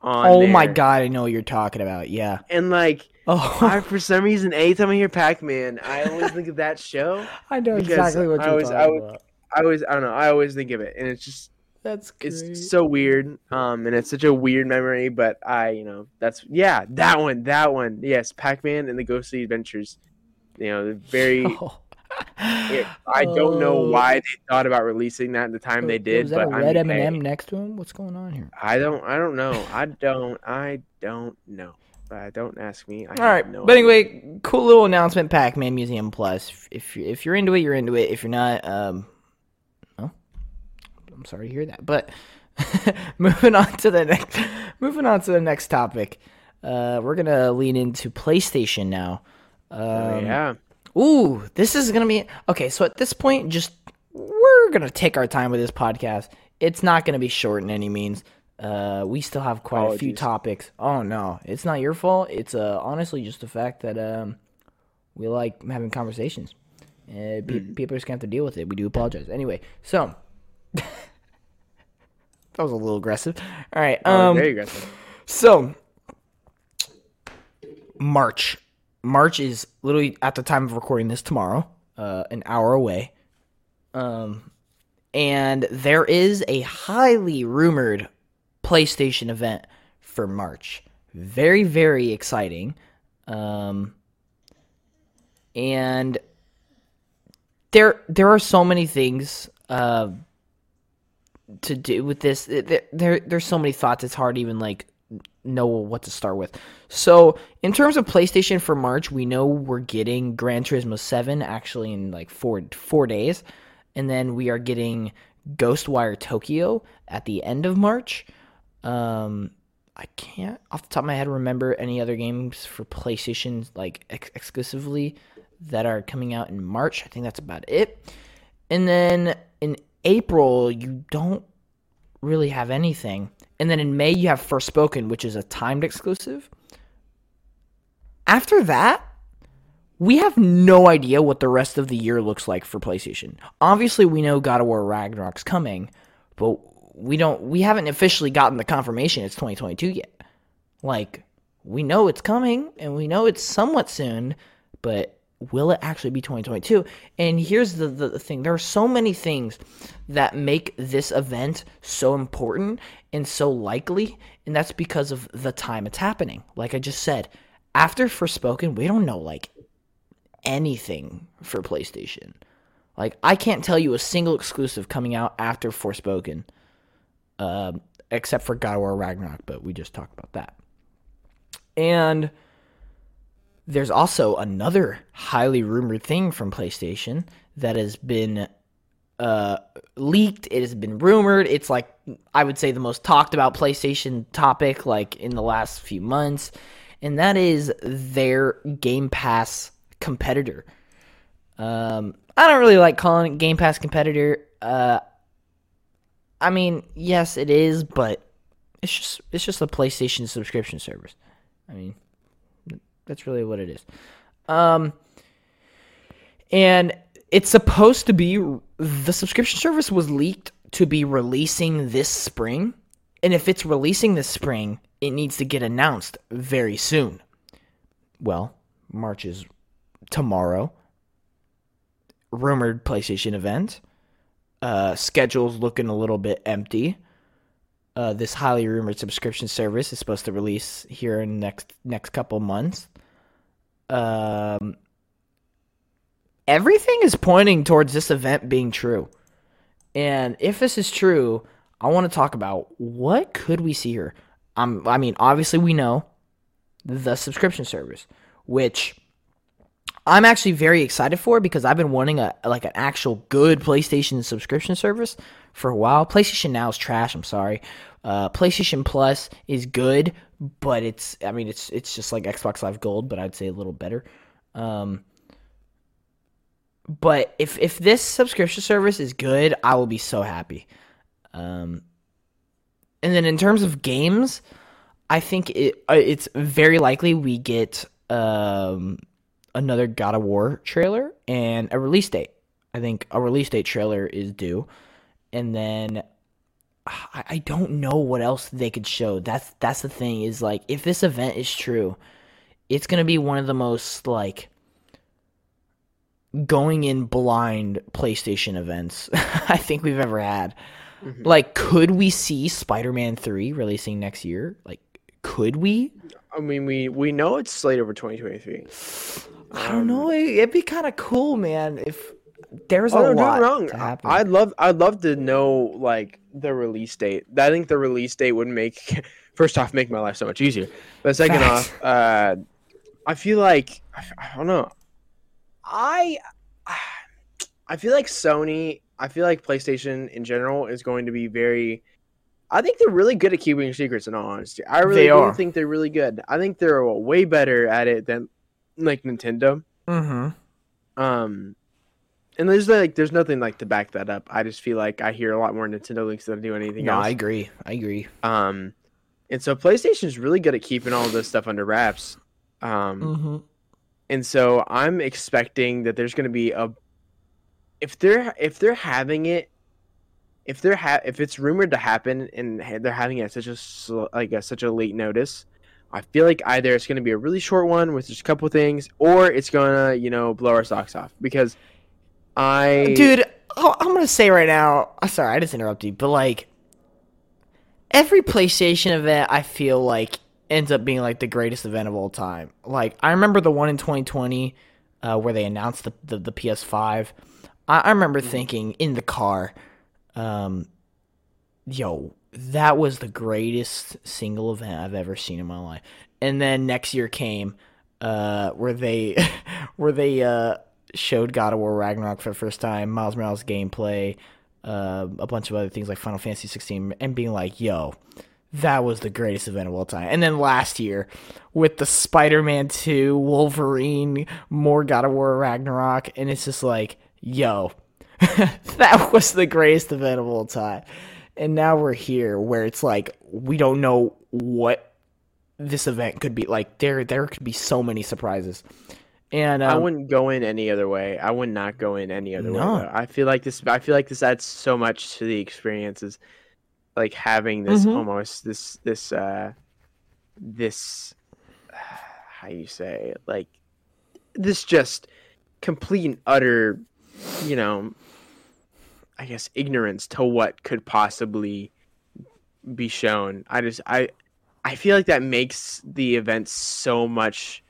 on. Oh my god, I know what you're talking about. Yeah. And like, Oh, I, for some reason, anytime I hear Pac-Man, I always think of that show. [LAUGHS] I know exactly what you're I talking was- about. I always, I don't know, I always think of it, and it's just That's great. it's so weird um and it's such a weird memory but i you know that's yeah that one that one yes pac-man and the ghostly adventures you know very [LAUGHS] Oh. it- i don't know Oh. why they thought about releasing that at the time they did Was that but a red I'm, M&M hey, next to him? What's going on here? i don't i don't know i don't i don't know uh, don't ask me I All right, no but idea. anyway, cool little announcement. Pac-Man Museum Plus. If if you're into it, you're into it. If you're not, um, I'm sorry to hear that. But [LAUGHS] moving on to the next, moving on to the next topic. Uh, we're gonna lean into PlayStation now. Um, Oh, yeah Ooh, this is gonna be okay. So at this point, just we're gonna take our time with this podcast. It's not gonna be short in any means. Uh, we still have quite a few topics. Oh no, it's not your fault. It's uh honestly just the fact that um we like having conversations. Uh, pe- Hmm. People just gonna have to deal with it. We do apologize. Anyway, so that was a little aggressive. All right. Oh, Um. very aggressive So March. March is literally at the time of recording this tomorrow, uh, an hour away. Um, and there is a highly rumored PlayStation event for March. Very, very exciting. Um, and there, there are so many things uh, to do with this. There, there, there's so many thoughts. It's hard even like know what to start with. So, in terms of PlayStation for March, we know we're getting Gran Turismo 7 actually in like 4 4 days, and then we are getting Ghostwire Tokyo at the end of March. Um I can't off the top of my head remember any other games for PlayStation like ex- exclusively that are coming out in March. I think that's about it. And then April, you don't really have anything. And then in May, you have Forspoken, which is a timed exclusive. After that, we have no idea what the rest of the year looks like for PlayStation. Obviously, we know God of War Ragnarok's coming, but we don't we haven't officially gotten the confirmation it's 2022 yet. Like we know it's coming and we know it's somewhat soon, but will it actually be 2022? And here's the, the, the thing there are so many things that make this event so important and so likely, and that's because of the time it's happening. Like I just said, after Forspoken, we don't know like anything for PlayStation. Like I can't tell you a single exclusive coming out after Forspoken, uh, except for God of War Ragnarok, but we just talked about that. And there's also another highly rumored thing from PlayStation that has been uh, leaked. It has been rumored. It's like I would say the most talked about PlayStation topic like in the last few months, and that is their Game Pass competitor. Um, I don't really like calling it Game Pass competitor. Uh, I mean, yes, it is, but it's just it's just a PlayStation subscription service. I mean, that's really what it is. Um, and it's supposed to be the subscription service was leaked to be releasing this spring. And if it's releasing this spring, it needs to get announced very soon. Well, March is tomorrow. Rumored PlayStation event. Uh, schedule's looking a little bit empty. Uh, this highly rumored subscription service is supposed to release here in next next couple months. Um, everything is pointing towards this event being true, and if this is true, I want to talk about what could we see here. Um, I mean, obviously we know the subscription service, which I'm actually very excited for because I've been wanting a like an actual good PlayStation subscription service for a while. PlayStation Now is trash. I'm sorry. Uh, PlayStation Plus is good, but it's I mean it's it's just like Xbox Live Gold, but I'd say a little better. Um, but if if this subscription service is good, I will be so happy. Um, and then in terms of games, I think it uh, it's very likely we get um another God of War trailer and a release date. I think a release date trailer is due, and then I, I don't know what else they could show. That's that's the thing is like if this event is true, it's gonna be one of the most like going in blind PlayStation events [LAUGHS] I think we've ever had. Mm-hmm. Like, could we see Spider-Man Three releasing next year? Like, could we? I mean, we we know it's slated for 2023. I don't know. It'd be kind of cool, man. If there's oh, a lot wrong. to happen. I'd love, I'd love to know like the release date. I think the release date would make, [LAUGHS] first off, make my life so much easier. But second Facts. off, uh, I feel like I don't know. I, [SIGHS] I feel like Sony. I feel like PlayStation in general is going to be very. I think they're really good at keeping secrets. In all honesty, I really do think they're really good. I think they're way better at it than like Nintendo. Mm-hmm. Um, and there's like there's nothing like to back that up. I just feel like I hear a lot more Nintendo links than I do anything no, else. I agree. I agree. Um, and so PlayStation is really good at keeping all this stuff under wraps. Um, mm-hmm. and so I'm expecting that there's going to be a if they're if they're having it if they're ha- if it's rumored to happen and they're having it at such a like a, such a late notice, I feel like either it's going to be a really short one with just a couple things, or it's going to you know blow our socks off because I dude, I'm gonna say right now. I'm sorry, I just interrupted you, but like every PlayStation event, I feel like ends up being like the greatest event of all time. Like I remember the one in 2020 uh, where they announced the the, the PS5. I, I remember mm-hmm. thinking in the car, um, yo, that was the greatest single event I've ever seen in my life. And then next year came uh, where they [LAUGHS] where they uh, showed God of War Ragnarok for the first time, Miles Morales gameplay, uh, a bunch of other things like Final Fantasy 16, and being like, "Yo, that was the greatest event of all time." And then last year with the Spider-Man 2, Wolverine, more God of War Ragnarok, and it's just like, "Yo, [LAUGHS] that was the greatest event of all time." And now we're here where it's like we don't know what this event could be like there there could be so many surprises and um, I wouldn't go in any other way. I would not go in any other No. way. though. I feel like this. I feel like this adds so much to the experiences, like having this Mhm. almost this this uh this [SIGHS] how you say it? like this just complete and utter, you know, I guess ignorance to what could possibly be shown. I just I I feel like that makes the event so much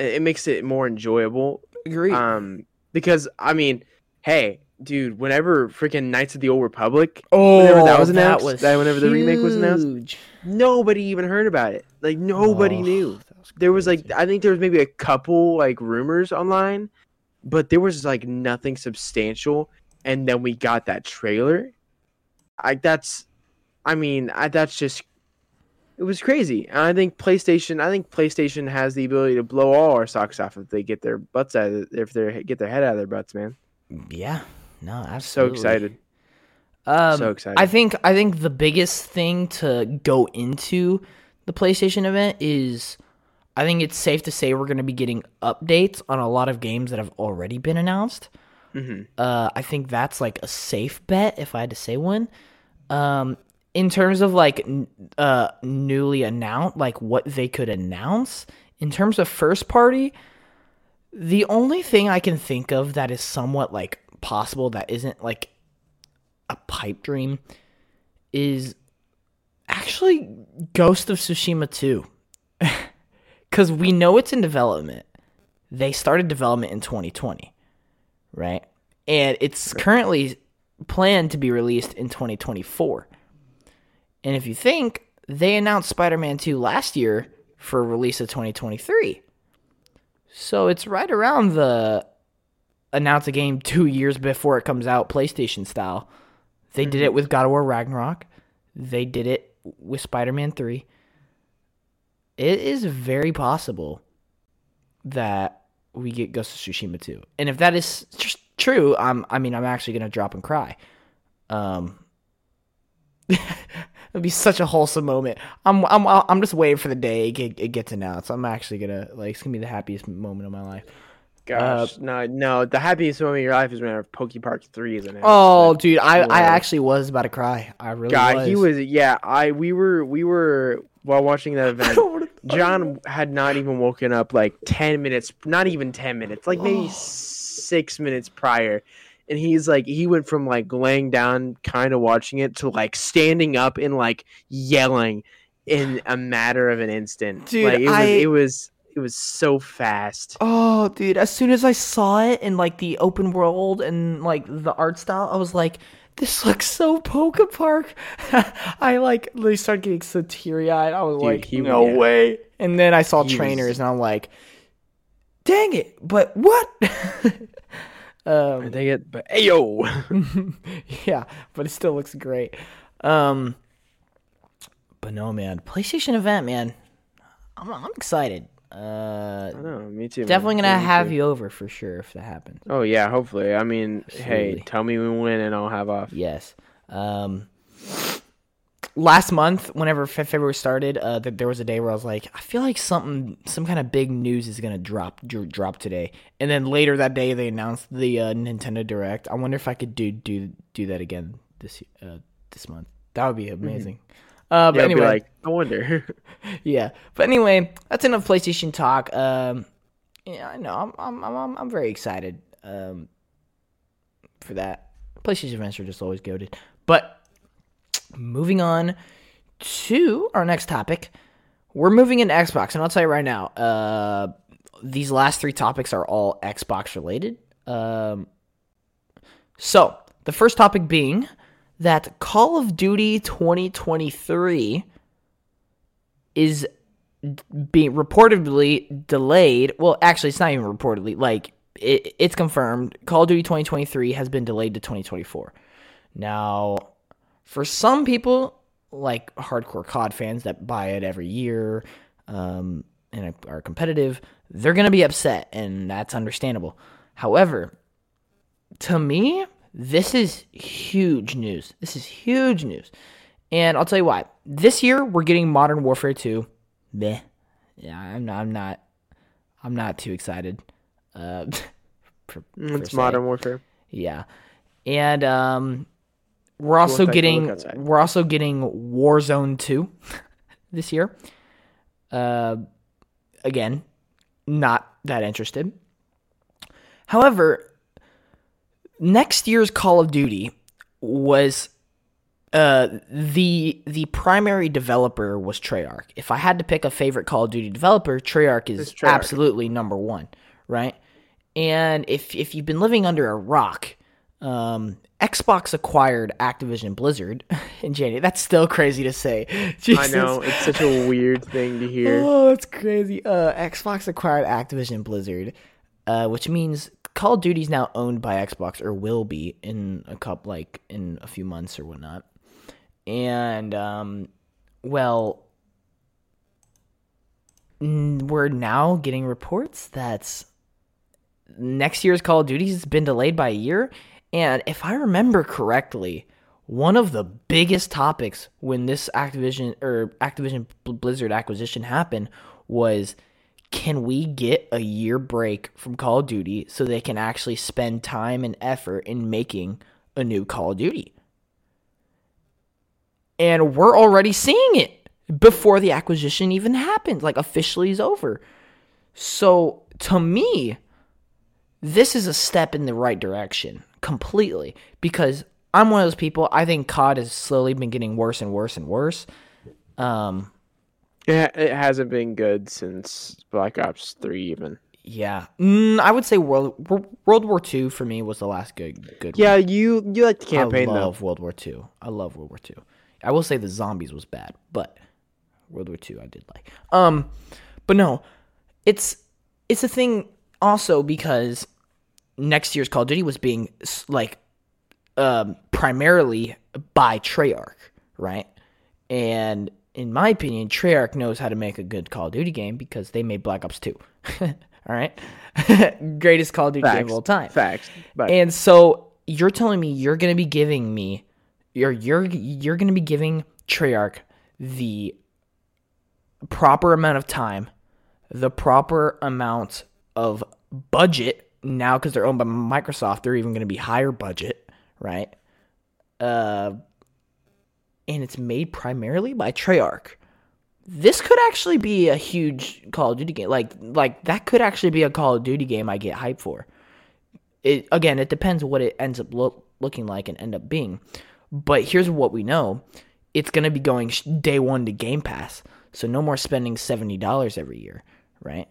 it makes it more enjoyable. Agree um because i mean hey dude whenever freaking knights of the old republic oh whenever that was announced, that was that whenever the remake was announced, huge. nobody even heard about it. Like nobody Oh, knew. was there was like i think there was maybe a couple like rumors online but there was like nothing substantial. And then we got that trailer. Like that's i mean I, that's just it was crazy and i think playstation i think playstation has the ability to blow all our socks off if they get their butts out of if they get their head out of their butts man yeah no absolutely. so excited um, so excited I think I think the biggest thing to go into the PlayStation event is I think it's safe to say we're going to be getting updates on a lot of games that have already been announced. hmm Uh, I think that's like a safe bet if I had to say one. Um, in terms of like uh newly announced, like what they could announce in terms of first party, the only thing I can think of that is somewhat like possible that isn't like a pipe dream is actually Ghost of Tsushima 2. [LAUGHS] Cuz we know it's in development. They started development in 2020, right? And it's currently planned to be released in 2024. And if you think they announced Spider-Man 2 last year for release of 2023. So it's right around the announce a game 2 years before it comes out PlayStation style. They did it with God of War Ragnarok. They did it with Spider-Man 3. It is very possible that we get Ghost of Tsushima 2. And if that is true, I'm I mean I'm actually going to drop and cry. Um [LAUGHS] It'd be such a wholesome moment. I'm I'm I'm just waiting for the day it, it gets announced. I'm actually gonna like it's gonna be the happiest moment of my life. Uh, gosh no no the happiest moment of your life is when PokéPark 3 is announced Oh, dude, I, I actually was about to cry. I really God, was. he was yeah. I we were we were while watching that [LAUGHS] event. don't wanna talk John had not even woken up like ten minutes, not even ten minutes, like maybe [GASPS] six minutes prior, and he's like he went from like laying down, kind of watching it, to like standing up and like yelling in a matter of an instant. Dude, like, it was I- it was it was so fast. Oh, dude! As soon as I saw it in like the open world and like the art style, I was like, "This looks so Poke Park." [LAUGHS] I like they started getting so teary eyed. I was Dude, like, he- "No yeah. way!" And then I saw He trainers, was- and I'm like, "Dang it!" But what? [LAUGHS] I um, think it, but ayo. [LAUGHS] yeah, but it still looks great. Um, but no, man, PlayStation event, man. I'm I'm excited. Uh, I know, me too. man. definitely gonna me have too. you over for sure if that happens. Oh yeah, hopefully. I mean, hey, tell me when win and I'll have off. Yes. Um, last month, whenever February started, uh, th- there was a day where I was like, I feel like something, some kind of big news is gonna drop, dr- drop today. And then later that day, they announced the uh, Nintendo Direct. I wonder if I could do do do that again this uh, this month. That would be amazing. Uh, but Yeah, anyway, like, I wonder. [LAUGHS] yeah. But anyway, that's enough PlayStation talk. Um, yeah, I know. I'm I'm I'm I'm, I'm very excited. Um, for that. PlayStation events are just always goaded. But moving on to our next topic, we're moving into Xbox, and I'll tell you right now, uh, these last three topics are all Xbox related. Um, so the first topic being that Call of Duty 2023 is being reportedly delayed. Well, actually, it's not even reportedly. Like it, it's confirmed. Call of Duty 2023 has been delayed to 2024. Now, for some people, like hardcore COD fans that buy it every year um, and are competitive, they're gonna be upset, and that's understandable. However, to me, this is huge news. This is huge news. And I'll tell you why. This year we're getting Modern Warfare 2. Meh. Yeah, I'm not I'm not I'm not too excited. Uh [LAUGHS] per, it's Modern Warfare. Yeah. And um we're also getting we're also getting Warzone 2 [LAUGHS] this year. Uh again, not that interested. However, next year's Call of Duty was uh, the the primary developer was Treyarch. If I had to pick a favorite Call of Duty developer, Treyarch is Treyarch. absolutely number one, right? And if if you've been living under a rock, um, Xbox acquired Activision Blizzard [LAUGHS] in January. That's still crazy to say. Jesus. [LAUGHS] I know it's such a weird thing to hear. [LAUGHS] Oh, it's crazy. Uh, Xbox acquired Activision Blizzard, uh, which means Call of Duty is now owned by Xbox or will be in a couple like in a few months or whatnot. And um, well, we're now getting reports that next year's Call of Duty has been delayed by a year. And if I remember correctly, one of the biggest topics when this Activision or Activision Blizzard acquisition happened was can we get a year break from Call of Duty so they can actually spend time and effort in making a new Call of Duty? And we're already seeing it before the acquisition even happened, like officially is over. So to me, this is a step in the right direction completely because I'm one of those people. I think COD has slowly been getting worse and worse and worse. Um, it, it hasn't been good since Black Ops 3 even. Yeah, mm, I would say World World War II for me was the last good good. Yeah, one. you you like the campaign. I love though. World War II. I love World War II. I will say the zombies was bad, but World War II I did like. Um, but no, it's it's a thing also because next year's Call of Duty was being like um primarily by Treyarch, right? And in my opinion, Treyarch knows how to make a good Call of Duty game because they made Black Ops 2. [LAUGHS] all right? [LAUGHS] Greatest Call of Duty Facts. game of all time. Facts. But. And so you're telling me you're going to be giving me you're you're you're going to be giving Treyarch the proper amount of time, the proper amount of budget now cuz they're owned by Microsoft, they're even going to be higher budget, right? Uh and it's made primarily by Treyarch. This could actually be a huge Call of Duty game. Like like that could actually be a Call of Duty game I get hyped for. It again, it depends what it ends up lo- looking like and end up being. But here's what we know: it's going to be going day one to Game Pass, so no more spending seventy dollars every year, right?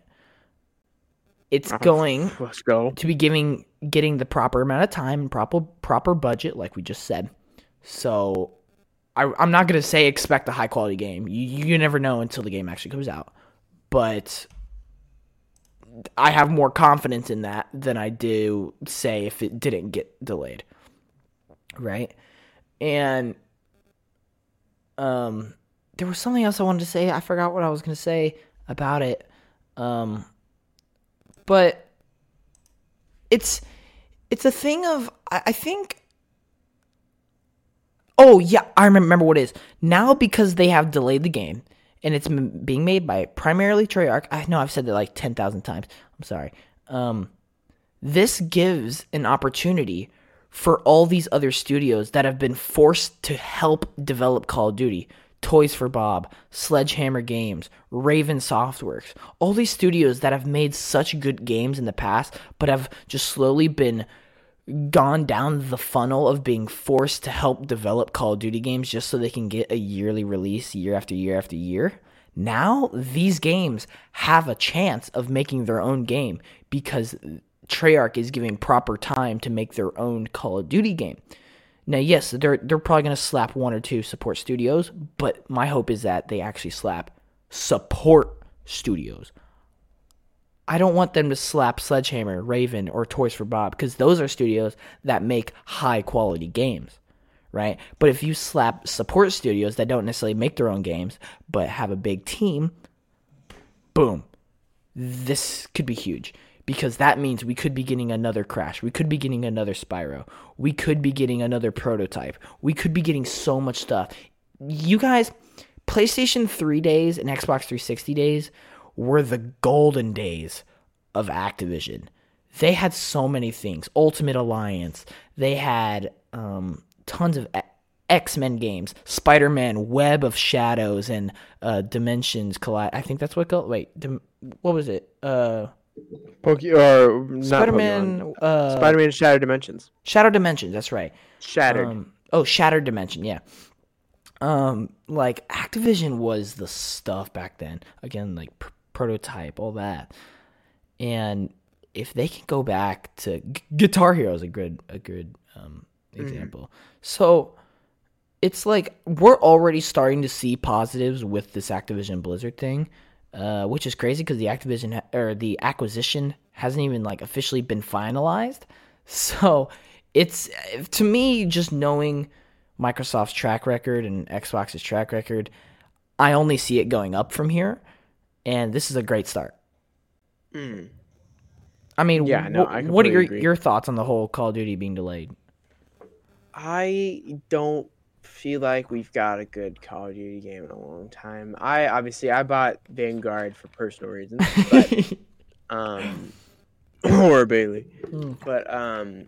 It's going [LAUGHS] Let's go. to be giving getting the proper amount of time and proper proper budget, like we just said. So I, am not gonna say expect a high quality game. You you never know until the game actually comes out. But I have more confidence in that than I do say if it didn't get delayed. Right? And um there was something else I wanted to say. I forgot what I was gonna say about it. Um but it's it's a thing of I, think Oh yeah, I remember what it is now because they have delayed the game and it's being made by primarily Treyarch. I know I've said that like ten thousand times. I'm sorry. Um, this gives an opportunity for all these other studios that have been forced to help develop Call of Duty. Toys for Bob, Sledgehammer Games, Raven Softworks, all these studios that have made such good games in the past, but have just slowly been gone down the funnel of being forced to help develop Call of Duty games just so they can get a yearly release year after year after year. Now, these games have a chance of making their own game because Treyarch is giving proper time to make their own Call of Duty game. Now, yes, they're they're probably gonna slap one or two support studios, but my hope is that they actually slap support studios. I don't want them to slap Sledgehammer, Raven, or Toys for Bob because those are studios that make high quality games, right? But if you slap support studios that don't necessarily make their own games but have a big team, boom, this could be huge because that means we could be getting another Crash. We could be getting another Spyro. We could be getting another prototype. We could be getting so much stuff. You guys, PlayStation 3 days and Xbox 360 days were the golden days of Activision. They had so many things. Ultimate Alliance. They had um, tons of X Men games, Spider Man, Web of Shadows, and uh, Dimensions Collide. I think that's what. Called, wait, dim, what was it? Uh, Poke- or Spider Man. Pokemon. Uh, Spider-Man Shattered Dimensions. Shadow Dimensions. That's right. Shattered. Um, oh, Shattered Dimension. Yeah. Um, like Activision was the stuff back then. Again, like pr- prototype, all that. And if they can go back to Gu- Guitar Hero is a good a good um, example. So it's like we're already starting to see positives with this Activision Blizzard thing, uh, which is crazy because the Activision or the acquisition hasn't even like officially been finalized. [LAUGHS] So it's to me just knowing Microsoft's track record and Xbox's track record, I only see it going up from here, and this is a great start. Mm. I mean, Yeah, no, wh- I what are your agree. your thoughts on the whole Call of Duty being delayed? I don't feel like we've got a good Call of Duty game in a long time. I obviously I bought Vanguard for personal reasons, but [LAUGHS] um, [CLEARS THROAT] or Bailey, Hmm. but um,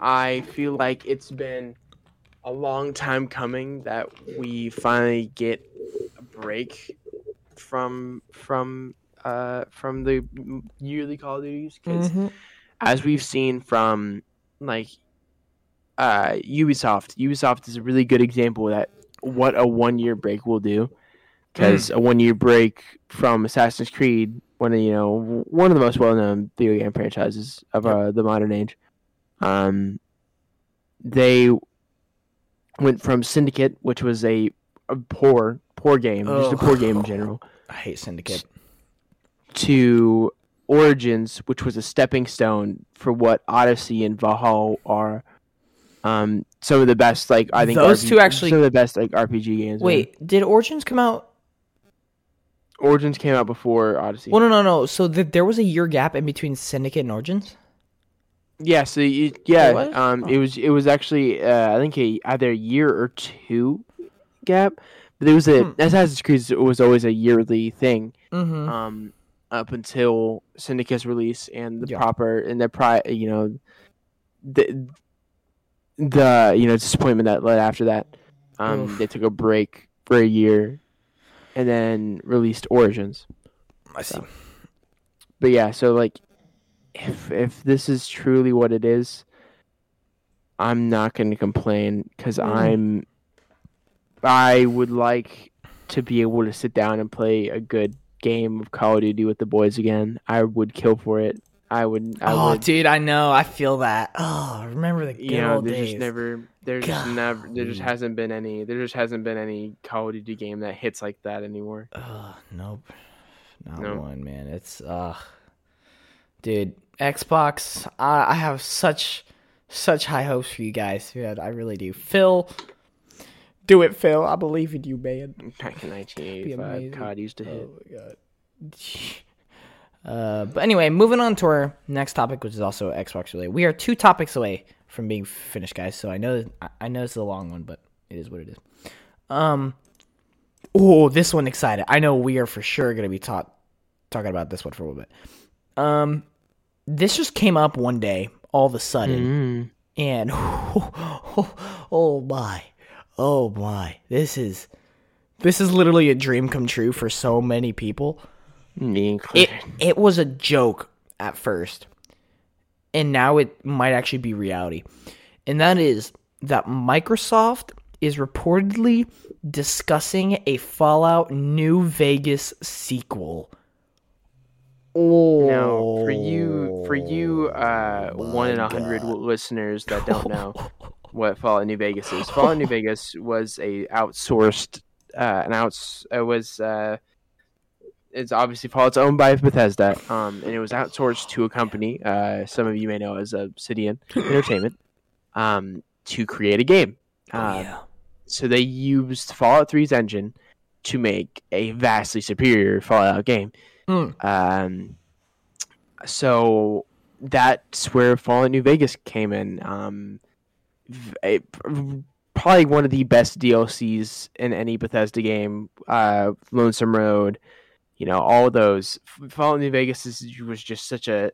I feel like it's been a long time coming that we finally get a break from from uh from the yearly Call of Duties because Mhm. as we've seen from like uh Ubisoft, Ubisoft is a really good example of that what a one year break will do. Because a one year break from Assassin's Creed, one of you know one of the most well known video game franchises of uh, the modern age, um, they went from Syndicate, which was a, a poor poor game, just a poor game in general, [LAUGHS] I hate Syndicate. to Origins, which was a stepping stone for what Odyssey and Valhalla are. Um, some of the best, like I think Those two actually- some of the best like RPG games. man. Wait, did Origins come out? Origins came out before Odyssey. Well, no, no, no. So th- there was a year gap in between Syndicate and Origins. Yeah, so you, yeah, um, Oh. it was it was actually uh, I think a, either a year or two gap, but it was a Hmm. Assassin's Creed was always a yearly thing. Mm-hmm. um, up until Syndicate's release and the Yeah. proper and the pri you know the the you know disappointment that led after that. Um, Oof. they took a break for a year and then released Origins. I see. But yeah, so like if if this is truly what it is, I'm not going to complain cuz Mm. I'm I would like to be able to sit down and play a good game of Call of Duty with the boys again. I would kill for it. I would I oh, would dude, I know. I feel that. Oh, remember the good you know, old there's days. just never there's just never there just hasn't been any there just hasn't been any Call of Duty game that hits like that anymore. Uh, nope, not No. one, man. It's uh, dude, Xbox. I, I have such such high hopes for you guys. Yeah, I really do. Phil, do it, Phil. I believe in you, man. Back in amazing. 1985, COD used to hit. Oh my god. [LAUGHS] Uh, but anyway, moving on to our next topic, which is also Xbox related. We are two topics away from being finished, guys. So I know I- know it's a long one, but it is what it is. Um, oh, this one excited. I know we are for sure going to be taught talking about this one for a little bit. Um, this just came up one day, all of a sudden, Mm. and [LAUGHS] oh my, oh my, this is this is literally a dream come true for so many people. Me It included. it was a joke at first, and now it might actually be reality, and that is that Microsoft is reportedly discussing a Fallout New Vegas sequel. Oh, Now, for you, for you, uh, one in a hundred listeners that don't know, [LAUGHS] what Fallout New Vegas is. Fallout New Vegas was a outsourced, uh, an outs. It was. Uh, it's obviously Fallout's owned by Bethesda, um, and it was outsourced to a company. Uh, some of you may know as Obsidian [LAUGHS] Entertainment, um, to create a game. Oh, Uh, yeah. so they used Fallout 3's engine to make a vastly superior Fallout game. Hmm. Um, so that's where Fallout New Vegas came in. Um, a- probably one of the best DLCs in any Bethesda game. Uh, Lonesome Road, you know, all those. Fallout New Vegas is, was just such a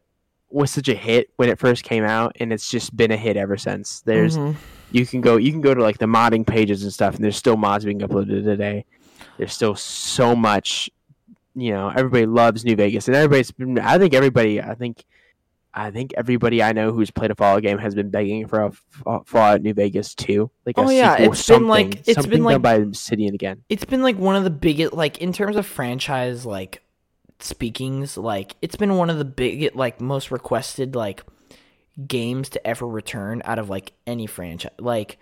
was such a hit when it first came out, and it's just been a hit ever since. There's Mhm. you can go you can go to like the modding pages and stuff and there's still mods being uploaded today there's still so much you know everybody loves new vegas and everybody's been i think everybody i think i think everybody i know who's played a fallout game has been begging for a fallout new vegas 2 like a Oh, yeah, sequel, it's been, like- it's something been, like- by obsidian again it's been like one of the biggest like in terms of franchise like speakings like it's been one of the big like most requested like games to ever return out of like any franchise like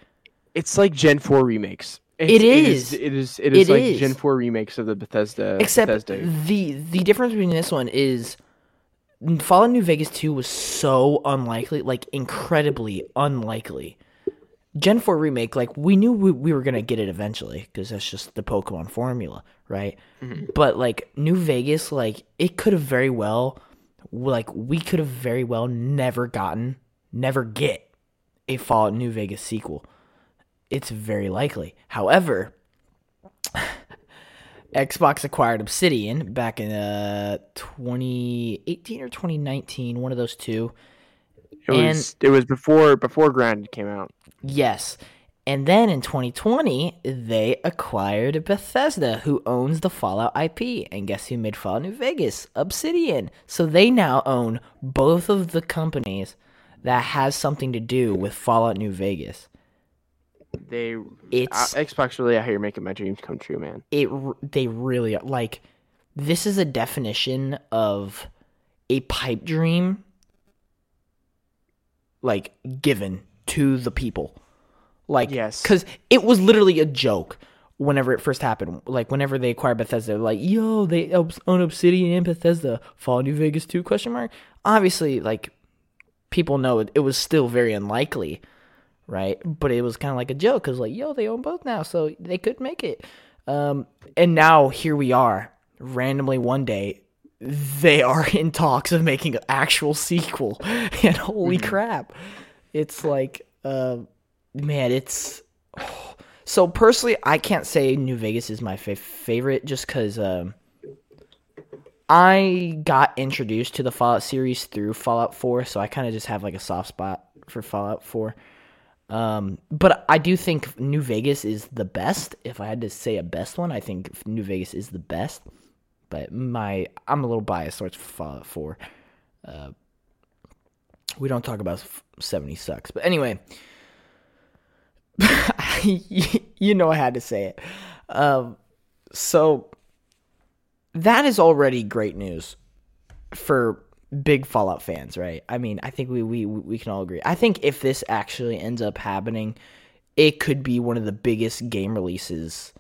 it's like gen 4 remakes It It's- is. it is it is It like is. gen 4 remakes of the bethesda except bethesda the the difference between this one is Fallout New Vegas 2 was so unlikely like incredibly unlikely. Gen 4 remake like we knew we, we were going to get it eventually cuz that's just the Pokemon formula right? Mm-hmm. But like New Vegas like it could have very well like we could have very well never gotten never get a Fallout New Vegas sequel. It's very likely. However Xbox acquired Obsidian back in uh 2018 or 2019, one of those two. it was it was before before grounded came out Yes. And then in 2020, they acquired Bethesda, who owns the Fallout IP. And guess who made Fallout New Vegas? Obsidian. So they now own both of the companies that has something to do with Fallout New Vegas. They It's uh, xbox really out here making my dreams come true man. It they really are like this is a definition of a pipe dream like given to the people. Like Yes. because it was literally a joke whenever it first happened. Like whenever they acquired bethesda like yo they own obsidian and bethesda fall new vegas 2 question mark? Obviously like people know it, it was still very unlikely right? But it was kind of like a joke because, like, yo, they own both now, so they could make it. Um, and now here we are, randomly one day, they are [LAUGHS] in talks of making an actual sequel, [LAUGHS] and holy crap, it's like, uh, man, it's. So personally, I can't say New Vegas is my fa- favorite just because um, I got introduced to the Fallout series through Fallout 4, so I kind of just have like a soft spot for Fallout 4. Um, but I do think New Vegas is the best. If I had to say a best one, I think New Vegas is the best. But my, I'm a little biased towards Fallout 4. Uh, we don't talk about 70 sucks. But anyway, [LAUGHS] you know I had to say it. Um, so that is already great news for big Fallout fans, right? I mean, I think we we we can all agree. I think if this actually ends up happening, it could be one of the biggest game releases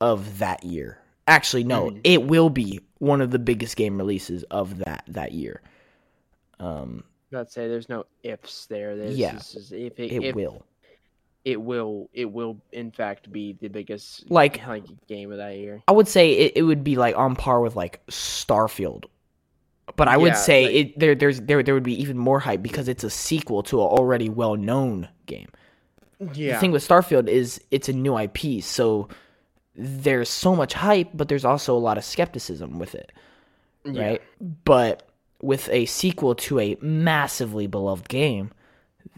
of that year. Actually, no, it will be one of the biggest game releases of that that year. Um, I'd say there's no ifs there. There's, Yeah, this is- if it, it if will. it will it will in fact be the biggest Like- like game of that year. I would say it, it would be like on par with like Starfield. But I would Yeah, say like- it there there's there there would be even more hype because it's a sequel to an already well known game. Yeah, The thing with Starfield is it's a new IP, so there's so much hype, but there's also a lot of skepticism with it. Yeah. Right? But with a sequel to a massively beloved game,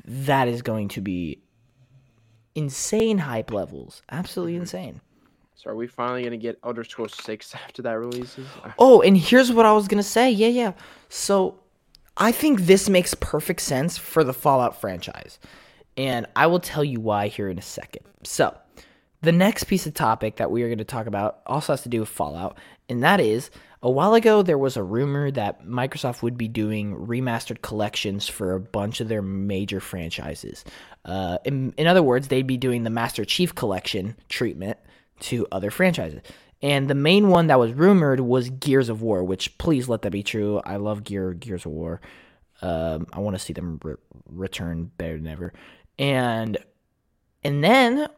that is going to be insane hype levels. Absolutely Mm-hmm. insane. So are we finally gonna get Elder Scrolls Six [LAUGHS] after that releases? Oh, and here's what I was gonna say. Yeah, yeah. So I think this makes perfect sense for the Fallout franchise. And I will tell you why here in a second. So the next piece of topic that we are going to talk about also has to do with Fallout, and that is A while ago, there was a rumor that Microsoft would be doing remastered collections for a bunch of their major franchises. Uh, in, in other words, they'd be doing the Master Chief Collection treatment to other franchises. And the main one that was rumored was Gears of War, which please let that be true. I love Gear Gears of War. Um, I want to see them re- return better than ever. And and then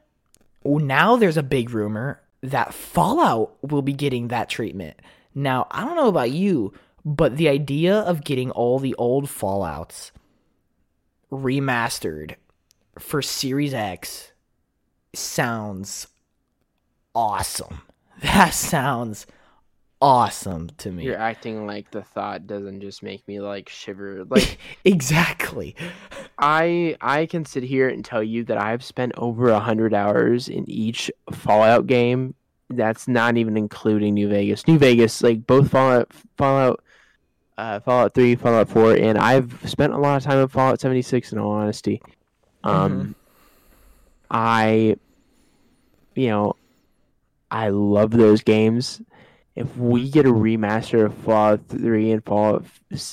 oh, now there's a big rumor that Fallout will be getting that treatment. Now, I don't know about you, but the idea of getting all the old Fallouts remastered for Series X sounds awesome. [LAUGHS] That sounds awesome to me. You're acting like the thought doesn't just make me like shiver. Like [LAUGHS] exactly. I I can sit here and tell you that I've spent over a hundred hours in each Fallout game. That's not even including New Vegas. New Vegas, like both Fallout, Fallout, uh, Fallout Three, Fallout Four, and I've spent a lot of time in Fallout seventy six. In all honesty, um, Mhm. I, you know, I love those games. If we get a remaster of Fallout Three and Fallout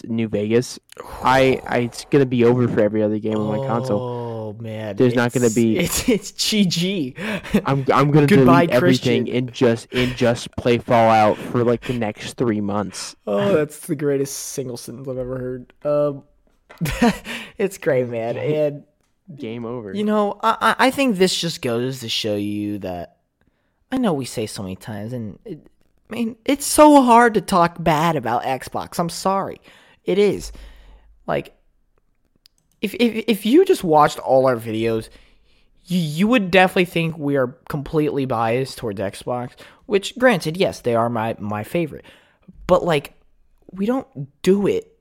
New Vegas, I, [SIGHS] I it's gonna be over for every other game on my console. Oh man, There's not gonna be- [LAUGHS] It's it's GG. [LAUGHS] I'm I'm gonna Goodbye, delete everything Christian. and just and just play Fallout for like the next three months. [LAUGHS] Oh, that's the greatest single sentence I've ever heard. Um, it's great, man, and Game over. you know, I I I think this just goes to show you that I know we say so many times, and it, I mean, it's so hard to talk bad about Xbox. I'm sorry, it is. Like, if if if you just watched all our videos, you, you would definitely think we are completely biased towards Xbox. Which, granted, yes, they are my my favorite, but like, we don't do it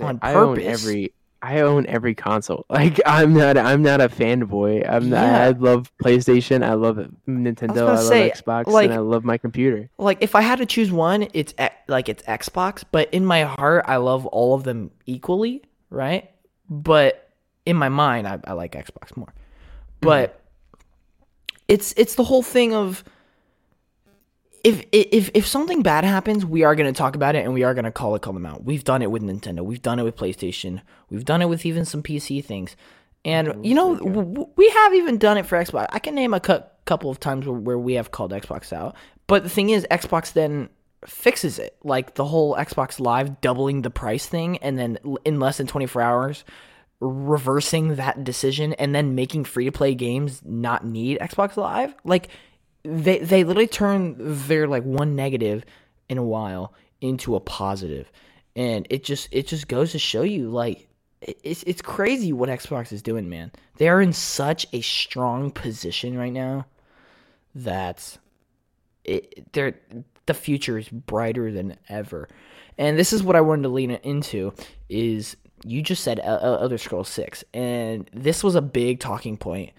on I own purpose. every I own every console. [LAUGHS] Like I'm not I'm not a fanboy. I'm not, Yeah. I love PlayStation. I love Nintendo. I, gonna love say, Xbox, like- and I love my computer. like if I had to choose one, it's like it's Xbox, but in my heart, I love all of them equally, right? But in my mind, I, I like Xbox more. Mm-hmm. But it's it's the whole thing of if if if something bad happens, we are going to talk about it and we are going to call it call them out. We've done it with Nintendo. We've done it with PlayStation. We've done it with even some PC things. And you know, w- w- we have even done it for Xbox. I can name a cou- couple of times where, where we have called Xbox out. But the thing is, Xbox then fixes it, like the whole Xbox Live doubling the price thing, and then in less than 24 hours, reversing that decision, and then making free to play games not need Xbox Live. Like they they literally turn their like one negative in a while into a positive, and it just it just goes to show you like it's it's crazy what Xbox is doing, man. They are in such a strong position right now that it they're the future is brighter than ever. And this is what I wanted to lean into is you just said El- El- Elder Scrolls 6 and this was a big talking point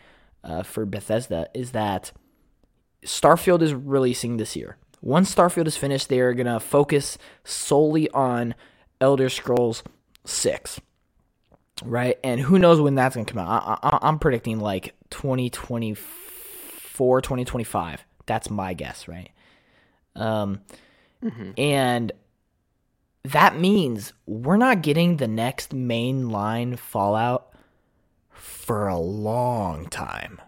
uh, for Bethesda is that Starfield is releasing this year. Once Starfield is finished, they are going to focus solely on Elder Scrolls 6 right? And who knows when that's gonna come out? I, I, I'm predicting like 2024, 2025. That's my guess, right? Um, and that means we're not getting the next mainline Fallout for a long time,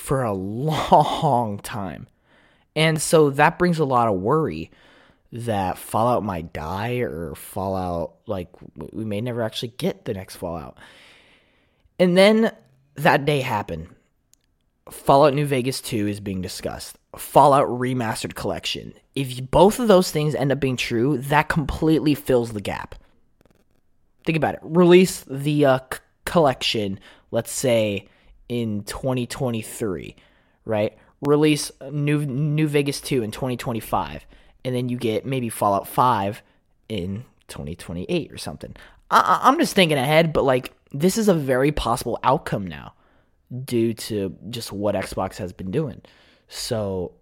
for a long time, and so that brings a lot of worry that Fallout might die or Fallout like we may never actually get the next Fallout. And then that day happened. Fallout New Vegas 2 is being discussed. Fallout Remastered Collection. If both of those things end up being true, that completely fills the gap. Think about it. Release the uh, c- collection, let's say in 2023, right? Release New New Vegas 2 in 2025, and then you get maybe Fallout 5 in 2028 or something. I- I'm just thinking ahead, but like this is a very possible outcome now due to just what Xbox has been doing. So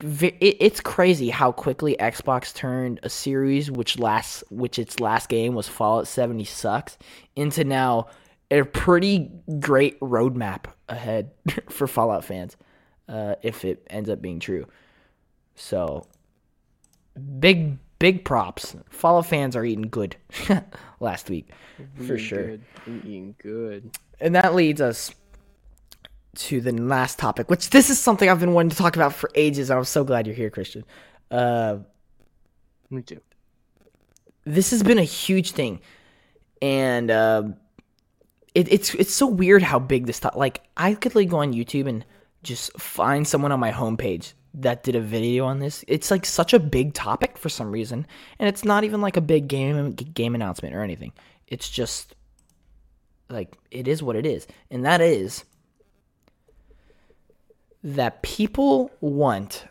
it's crazy how quickly Xbox turned a series which last which its last game was Fallout 70 sucks into now a pretty great roadmap ahead [LAUGHS] for Fallout fans uh, if it ends up being true. So big big props. Fallout fans are eating good [LAUGHS] last week for sure. Good. Eating good. And that leads us to the last topic, which this is something I've been wanting to talk about for ages. And I'm so glad you're here, Christian. Uh, Me too. this has been a huge thing, and uh, it, it's it's so weird how big this. To- like I could like go on YouTube and just find someone on my homepage that did a video on this. It's like such a big topic for some reason, and it's not even like a big game game announcement or anything. It's just like it is what it is, and that is that people want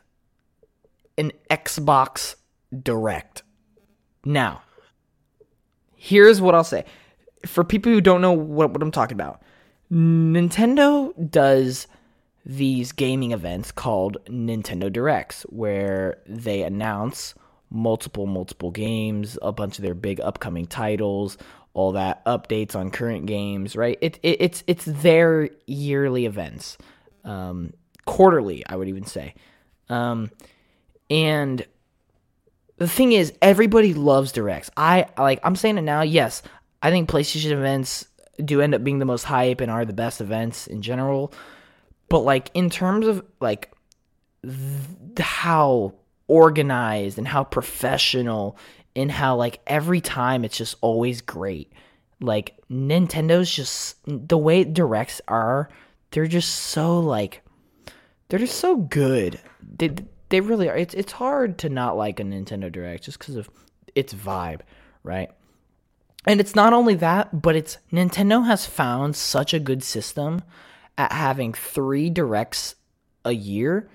an Xbox Direct. Now, here's what I'll say. For people who don't know what, what I'm talking about, Nintendo does these gaming events called Nintendo Directs, where they announce multiple, multiple games, a bunch of their big upcoming titles, all that updates on current games, right? It, it it's it's their yearly events, um, quarterly, I would even say, um, and the thing is, everybody loves directs. I like. I'm saying it now. Yes, I think PlayStation events do end up being the most hype and are the best events in general. But like in terms of like th- how organized and how professional and how like every time it's just always great. Like Nintendo's just the way directs are. They're just so like they're just so good. They they really are. It's it's hard to not like a Nintendo Direct just because of its vibe, right? And it's not only that, but it's Nintendo has found such a good system at having three directs a year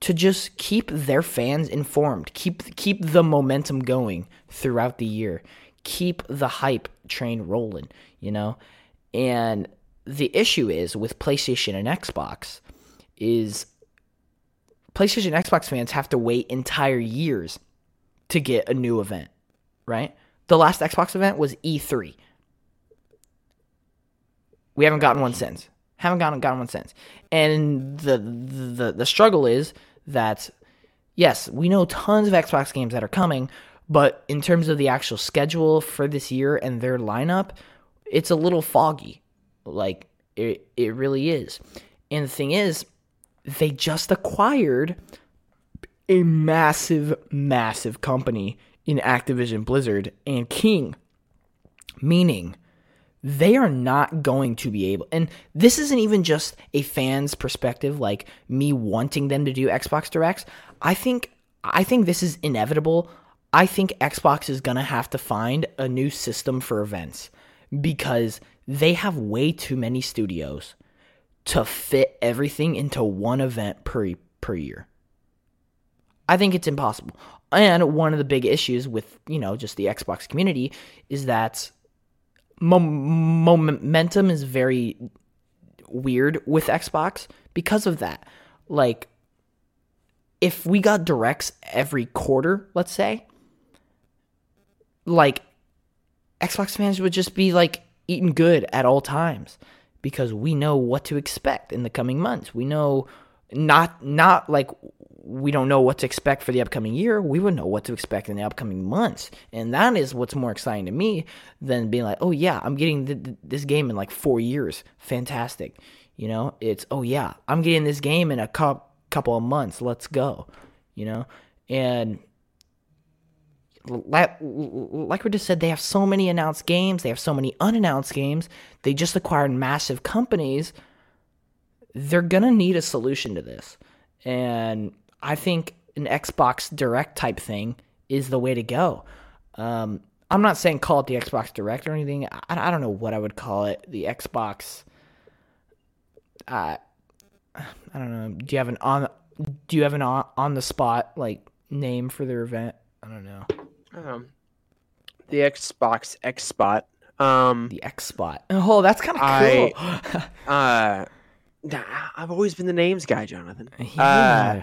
to just keep their fans informed, keep keep the momentum going throughout the year, keep the hype train rolling, you know? And the issue is with PlayStation and Xbox is PlayStation Xbox fans have to wait entire years to get a new event, right? The last Xbox event was E3. We haven't gotten one since. Haven't gotten gotten one since. And the the the struggle is that yes, we know tons of Xbox games that are coming, but in terms of the actual schedule for this year and their lineup, it's a little foggy. Like it it really is. And the thing is, they just acquired a massive, massive company in Activision Blizzard and King, meaning they are not going to be able. And this isn't even just a fan's perspective, like me wanting them to do Xbox Directs. I think, I think this is inevitable. I think Xbox is gonna have to find a new system for events because they have way too many studios to fit everything into one event per per year. I think it's impossible. And one of the big issues with, you know, just the Xbox community is that mom- momentum is very weird with Xbox because of that. Like if we got directs every quarter, let's say, like Xbox fans would just be like eating good at all times because we know what to expect in the coming months. We know not not like we don't know what to expect for the upcoming year. We would know what to expect in the upcoming months, and that is what's more exciting to me than being like, oh yeah, I'm getting th- th- this game in like four years. Fantastic, you know. It's oh yeah, I'm getting this game in a cu- couple of months. Let's go, you know. And like, like we just said, they have so many announced games. They have so many unannounced games. They just acquired massive companies. They're gonna need a solution to this, and I think an Xbox Direct type thing is the way to go. Um, I'm not saying call it the Xbox Direct or anything. I, I don't know what I would call it. The Xbox. Uh, I don't know. Do you have an on? Do you have an on, on the spot like name for their event? I don't know. Um, the Xbox X Spot. Um, The X Spot. Oh, that's kind of I- cool. uh, nah, I've always been the names guy, Jonathan. [LAUGHS] Uh, yeah.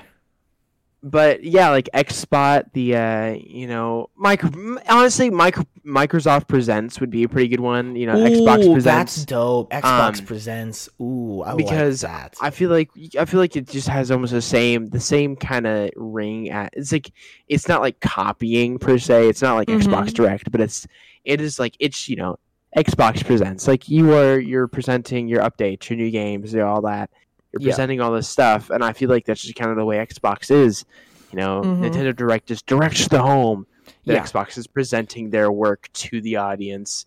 But yeah, like XSpot, the uh, you know, micro. Honestly, micro Microsoft Presents would be a pretty good one. You know, Xbox Presents. That's dope. Xbox Um, presents. Ooh, I because like that. I feel like I feel like it just has almost the same the same kind of ring at it's like it's not like copying per se. It's not like Mhm. Xbox Direct, but it's it is like it's you know Xbox presents like you are you're presenting your updates, your new games, you know, all that. You're Yeah. presenting all this stuff, and I feel like that's just kind of the way Xbox is. You know, Mhm. Nintendo Direct just directs to the home. The Yeah. Xbox is presenting their work to the audience.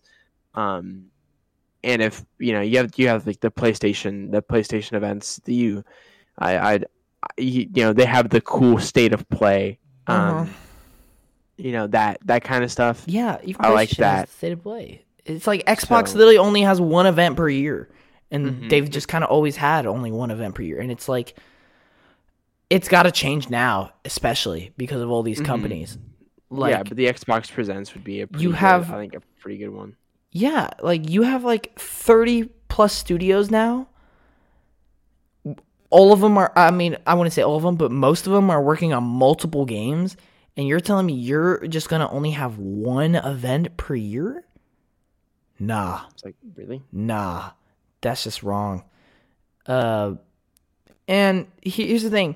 Um, and if you know you have you have like the PlayStation the PlayStation events the you I I'd you you know they have the cool state of play um Uh-huh. you know that that kind of stuff Yeah, even I like that. State of play. It's like Xbox So- literally only has one event per year, and Mhm. they've just kind of always had only one event per year, and it's like it's got to change now, especially because of all these Mhm. companies. Like, yeah but the Xbox Presents would be a pretty You good- have- I think a pretty good one Yeah, like you have like 30 plus studios now. All of them are I mean, I wouldn't say all of them, but most of them are working on multiple games and you're telling me you're just going to only have one event per year? Nah, it's like really nah. That's just wrong. Uh and here's the thing.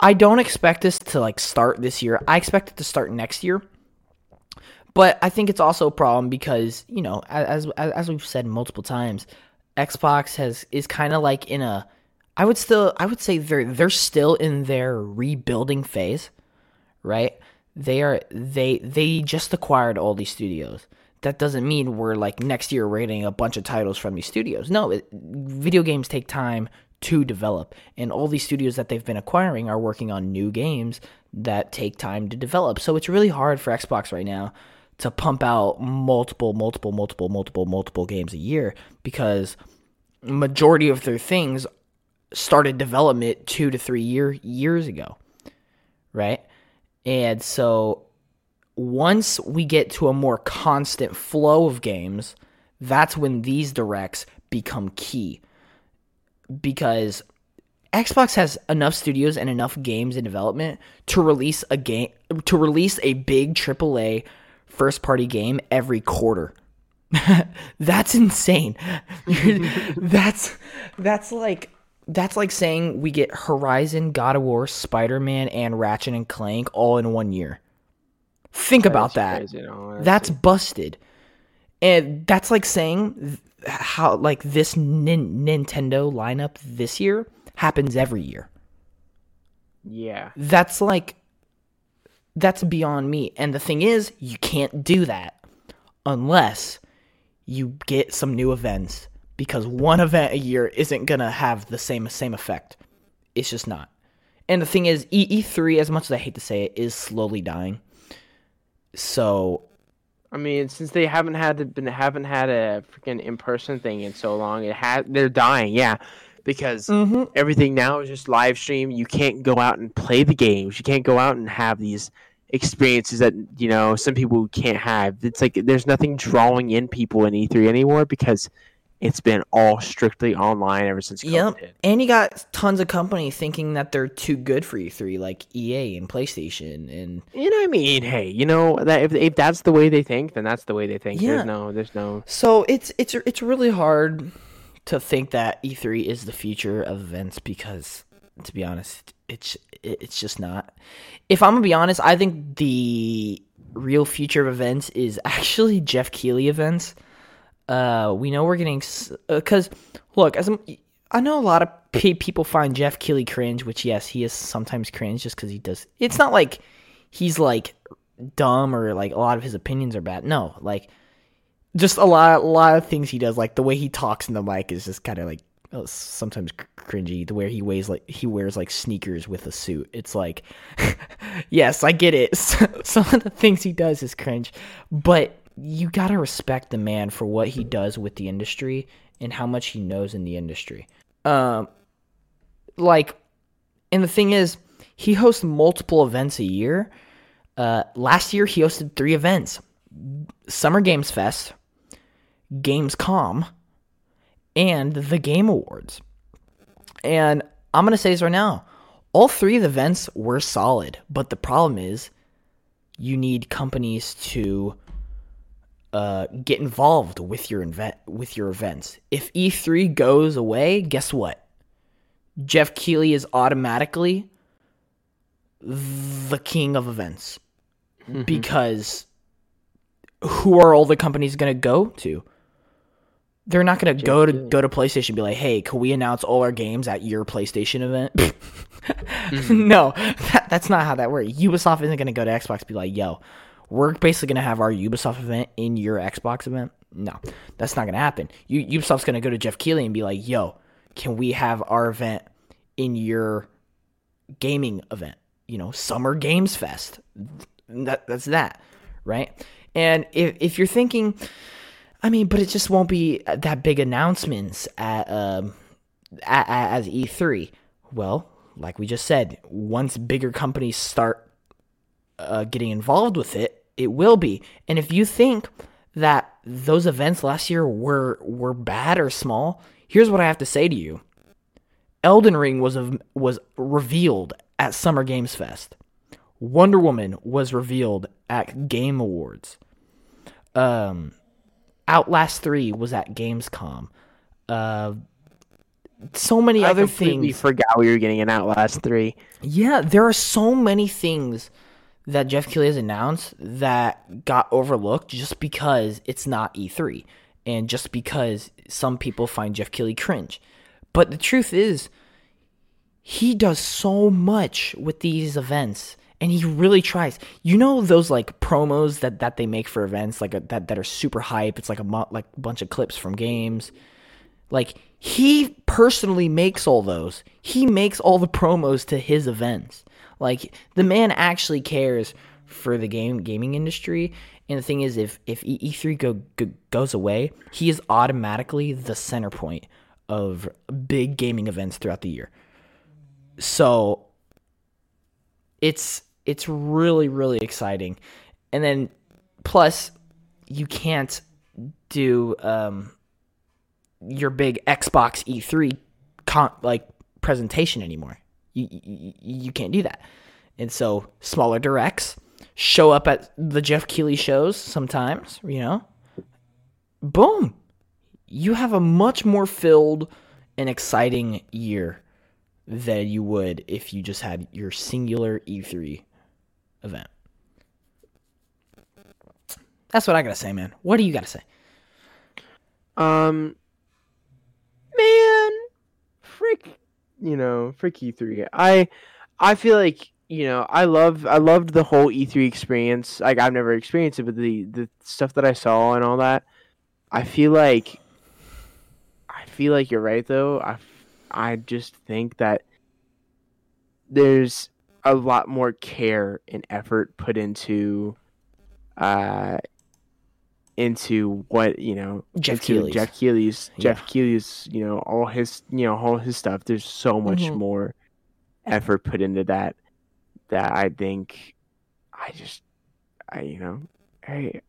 I don't expect this to like start this year. I expect it to start next year. But I think it's also a problem because you know, as as, as we've said multiple times, Xbox has is kind of like in a. I would still, I would say they're they're still in their rebuilding phase, right? They are they they just acquired all these studios. That doesn't mean we're like next year we're a bunch of titles from these studios. No, it, video games take time to develop, and all these studios that they've been acquiring are working on new games that take time to develop. So it's really hard for Xbox right now to pump out multiple, multiple, multiple, multiple, multiple games a year because majority of their things started development two to three year years ago, right? And so once we get to a more constant flow of games, that's when these directs become key because Xbox has enough studios and enough games in development to release a game to release a big AAA first party game every quarter. [LAUGHS] that's insane. [LAUGHS] that's that's like that's like saying we get Horizon, God of War, Spider-Man and Ratchet and Clank all in one year. Think about that. That's crazy, no, That's busted. And that's like saying how like this nin- Nintendo lineup this year happens every year. yeah That's like that's beyond me. And the thing is, you can't do that unless you get some new events because one event a year isn't going to have the same same effect. It's just not. And the thing is, E- E3 as much as I hate to say it is slowly dying. So, I mean, since they haven't had been haven't had a freaking in person thing in so long, it had they're dying. Yeah, because mhm. everything now is just live stream. You can't go out and play the games. You can't go out and have these experiences that you know some people can't have. It's like there's nothing drawing in people in E3 anymore because it's been all strictly online ever since COVID Yep. hit. And you got tons of company thinking that they're too good for E3, like EA and PlayStation and You know what I mean? Hey, you know that if if that's the way they think, then that's the way they think. Yeah. There's no, there's no. So it's it's it's really hard to think that E3 is the future of events because, to be honest, it's it's just not. If I'm gonna be honest, I think the real future of events is [LAUGHS] actually Jeff Keighley events. Uh, we know we're getting because look, as I'm, I know a lot of pe- people find Jeff Keighley cringe, which yes, he is sometimes cringe just because he does. It's not like he's like dumb or like a lot of his opinions are bad. No, like just a lot, a lot of things he does, like the way he talks in the mic is just kind of like uh, sometimes cr- cringy. The way he weighs like he wears like sneakers with a suit. It's like, [LAUGHS] yes, I get it. [LAUGHS] Some of the things he does is cringe, but you gotta respect the man for what he does with the industry and how much he knows in the industry. Um, like, and the thing is, he hosts multiple events a year. Uh, last year he hosted three events: Summer Games Fest, Gamescom, and the Game Awards. And I'm gonna say this right now: all three of the events were solid, but the problem is you need companies to uh, get involved with your event with your events. If E3 goes away, guess what? Jeff Keighley is automatically the king of events because who are all the companies going to go to? They're not going to go to go to PlayStation and be like, "Hey, can we announce all our games at your PlayStation event?" [LAUGHS] [LAUGHS] Mm-hmm. no, that, that's not how that works. Ubisoft isn't going to go to Xbox and be like, "Yo, we're basically going to have our Ubisoft event in your Xbox event." No, that's not going to happen. U- Ubisoft's going to go to Jeff Keighley and be like, "Yo, can we have our event in your gaming event? You know, Summer Games Fest." That, that's that, right? And if if you're thinking, I mean, but it just won't be that big announcements at um at, at, as E3. Well, like we just said, once bigger companies start uh, getting involved with it, it will be. And if you think that those events last year were were bad or small, here's what I have to say to you: Elden Ring was a, was revealed at Summer Games Fest. Wonder Woman was revealed at Game Awards. Um, Outlast Three was at Gamescom. Uh, so many I other completely things. forgot we were getting an Outlast three. Yeah, there are so many things that Jeff Keighley has announced that got overlooked just because it's not E3 and just because some people find Jeff Keighley cringe. But the truth is, he does so much with these events and he really tries. You know those like promos that that they make for events like a, that that are super hype. It's like a mo- like a bunch of clips from games. Like he personally makes all those. He makes all the promos to his events. Like the man actually cares for the game gaming industry. And the thing is, if if E- E3 go, go goes away, he is automatically the center point of big gaming events throughout the year. So it's it's really really exciting, and then plus you can't do um your big Xbox E3 con- like presentation anymore. You, you can't do that. And so smaller directs show up at the Jeff Keighley shows sometimes, you know. Boom. You have a much more filled and exciting year than you would if you just had your singular E3 event. That's what I got to say, man. What do you got to say? Um, man, frick, you know, frick E3. I, I feel like you know, I love, I loved the whole E3 experience. Like I've never experienced it, but the the stuff that I saw and all that, I feel like, I feel like you're right though. I, I just think that there's a lot more care and effort put into, uh, into what you know Jeff Keighley's. Jeff Keighley's Yeah. Jeff you know all his you know all his stuff. There's so much Mhm. more effort put into that that I think I just I you know hey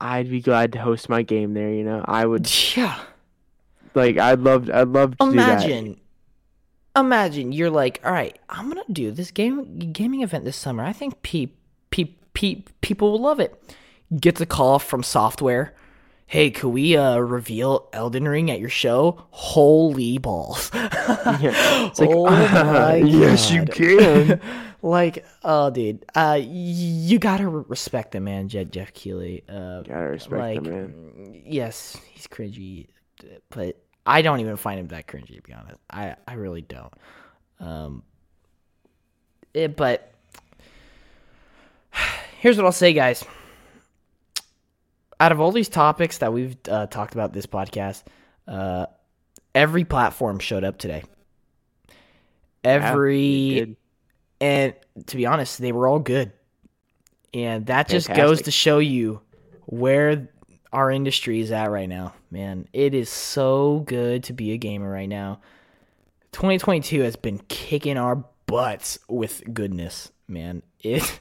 I'd be glad to host my game there. You know I would [LAUGHS] Yeah. like I'd love I'd love to do that. imagine imagine you're like all right i'm gonna do this game gaming event this summer i think pe- pe- pe- people will love it gets a call FromSoftware. Hey could we uh reveal elden ring at your show? Holy balls. Yeah. [LAUGHS] It's like, Oh [LAUGHS] my yes, you can. [LAUGHS] like oh dude uh you gotta respect the man jeff, jeff keighley uh Gotta respect like him, man. yes he's cringy but i don't even find him that cringy to be honest. I i really don't. Um it, but [SIGHS] here's what i'll say guys out of all these topics that we've uh, talked about this podcast uh every platform showed up today every did. and to be honest, they were all good. And that just goes to show you where our industry is at right now, man. It is so good to be a gamer right now. 2022 has been kicking our butts with goodness, man. It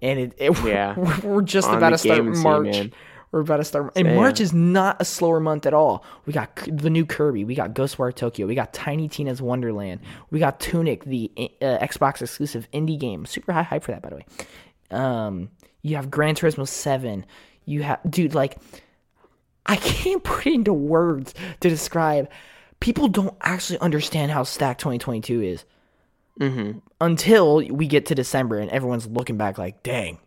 and it, it [LAUGHS] Yeah. we're, we're just On about to start scene, March. man. We're about to start. And. March is not a slower month at all. We got the new Kirby. We got Ghostwire Tokyo. We got Tiny Tina's Wonderland. We got Tunic, the uh, Xbox exclusive indie game. Super high hype for that, by the way. Um, you have Gran Turismo 7. You have, dude, like, I [LAUGHS] can't put it into words to describe. People don't actually understand how stacked 2022 is Mm-hmm. until we get to December and everyone's looking back like, dang,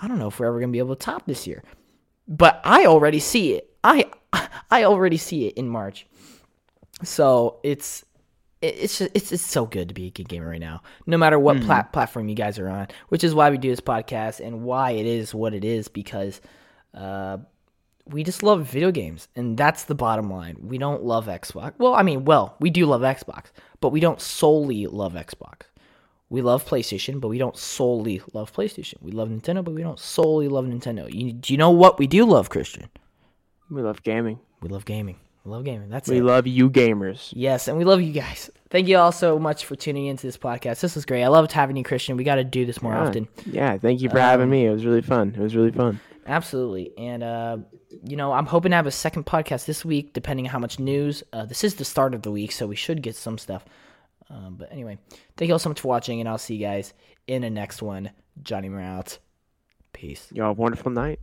I don't know if we're ever gonna be able to top this year. But I already see it. I [LAUGHS] I already see it in March. So it's it's just, it's it's so good to be a good gamer right now. No matter what plat- platform you guys are on, which is why we do this podcast and why it is what it is because uh we just love video games and that's the bottom line. We don't love Xbox. Well, I mean, well, we do love Xbox, but we don't solely love Xbox. We love PlayStation, but we don't solely love PlayStation. We love Nintendo, but we don't solely love Nintendo. You, do you know what we do love, Christian? We love gaming. We love gaming. We love gaming. That's it. We it. love you gamers. Yes, and we love you guys. Thank you all so much for tuning into this podcast. This was great. I loved having you, Christian. We got to do this more Yeah. often. Yeah, thank you for having me. It was really fun. It was really fun. Absolutely. And, uh, you know, I'm hoping to have a second podcast this week, depending on how much news. Uh, this is the start of the week, so we should get some stuff. Um, but anyway, thank you all so much for watching, and I'll see you guys in the next one. Johnny Moore out. Peace. Y'all have a wonderful night.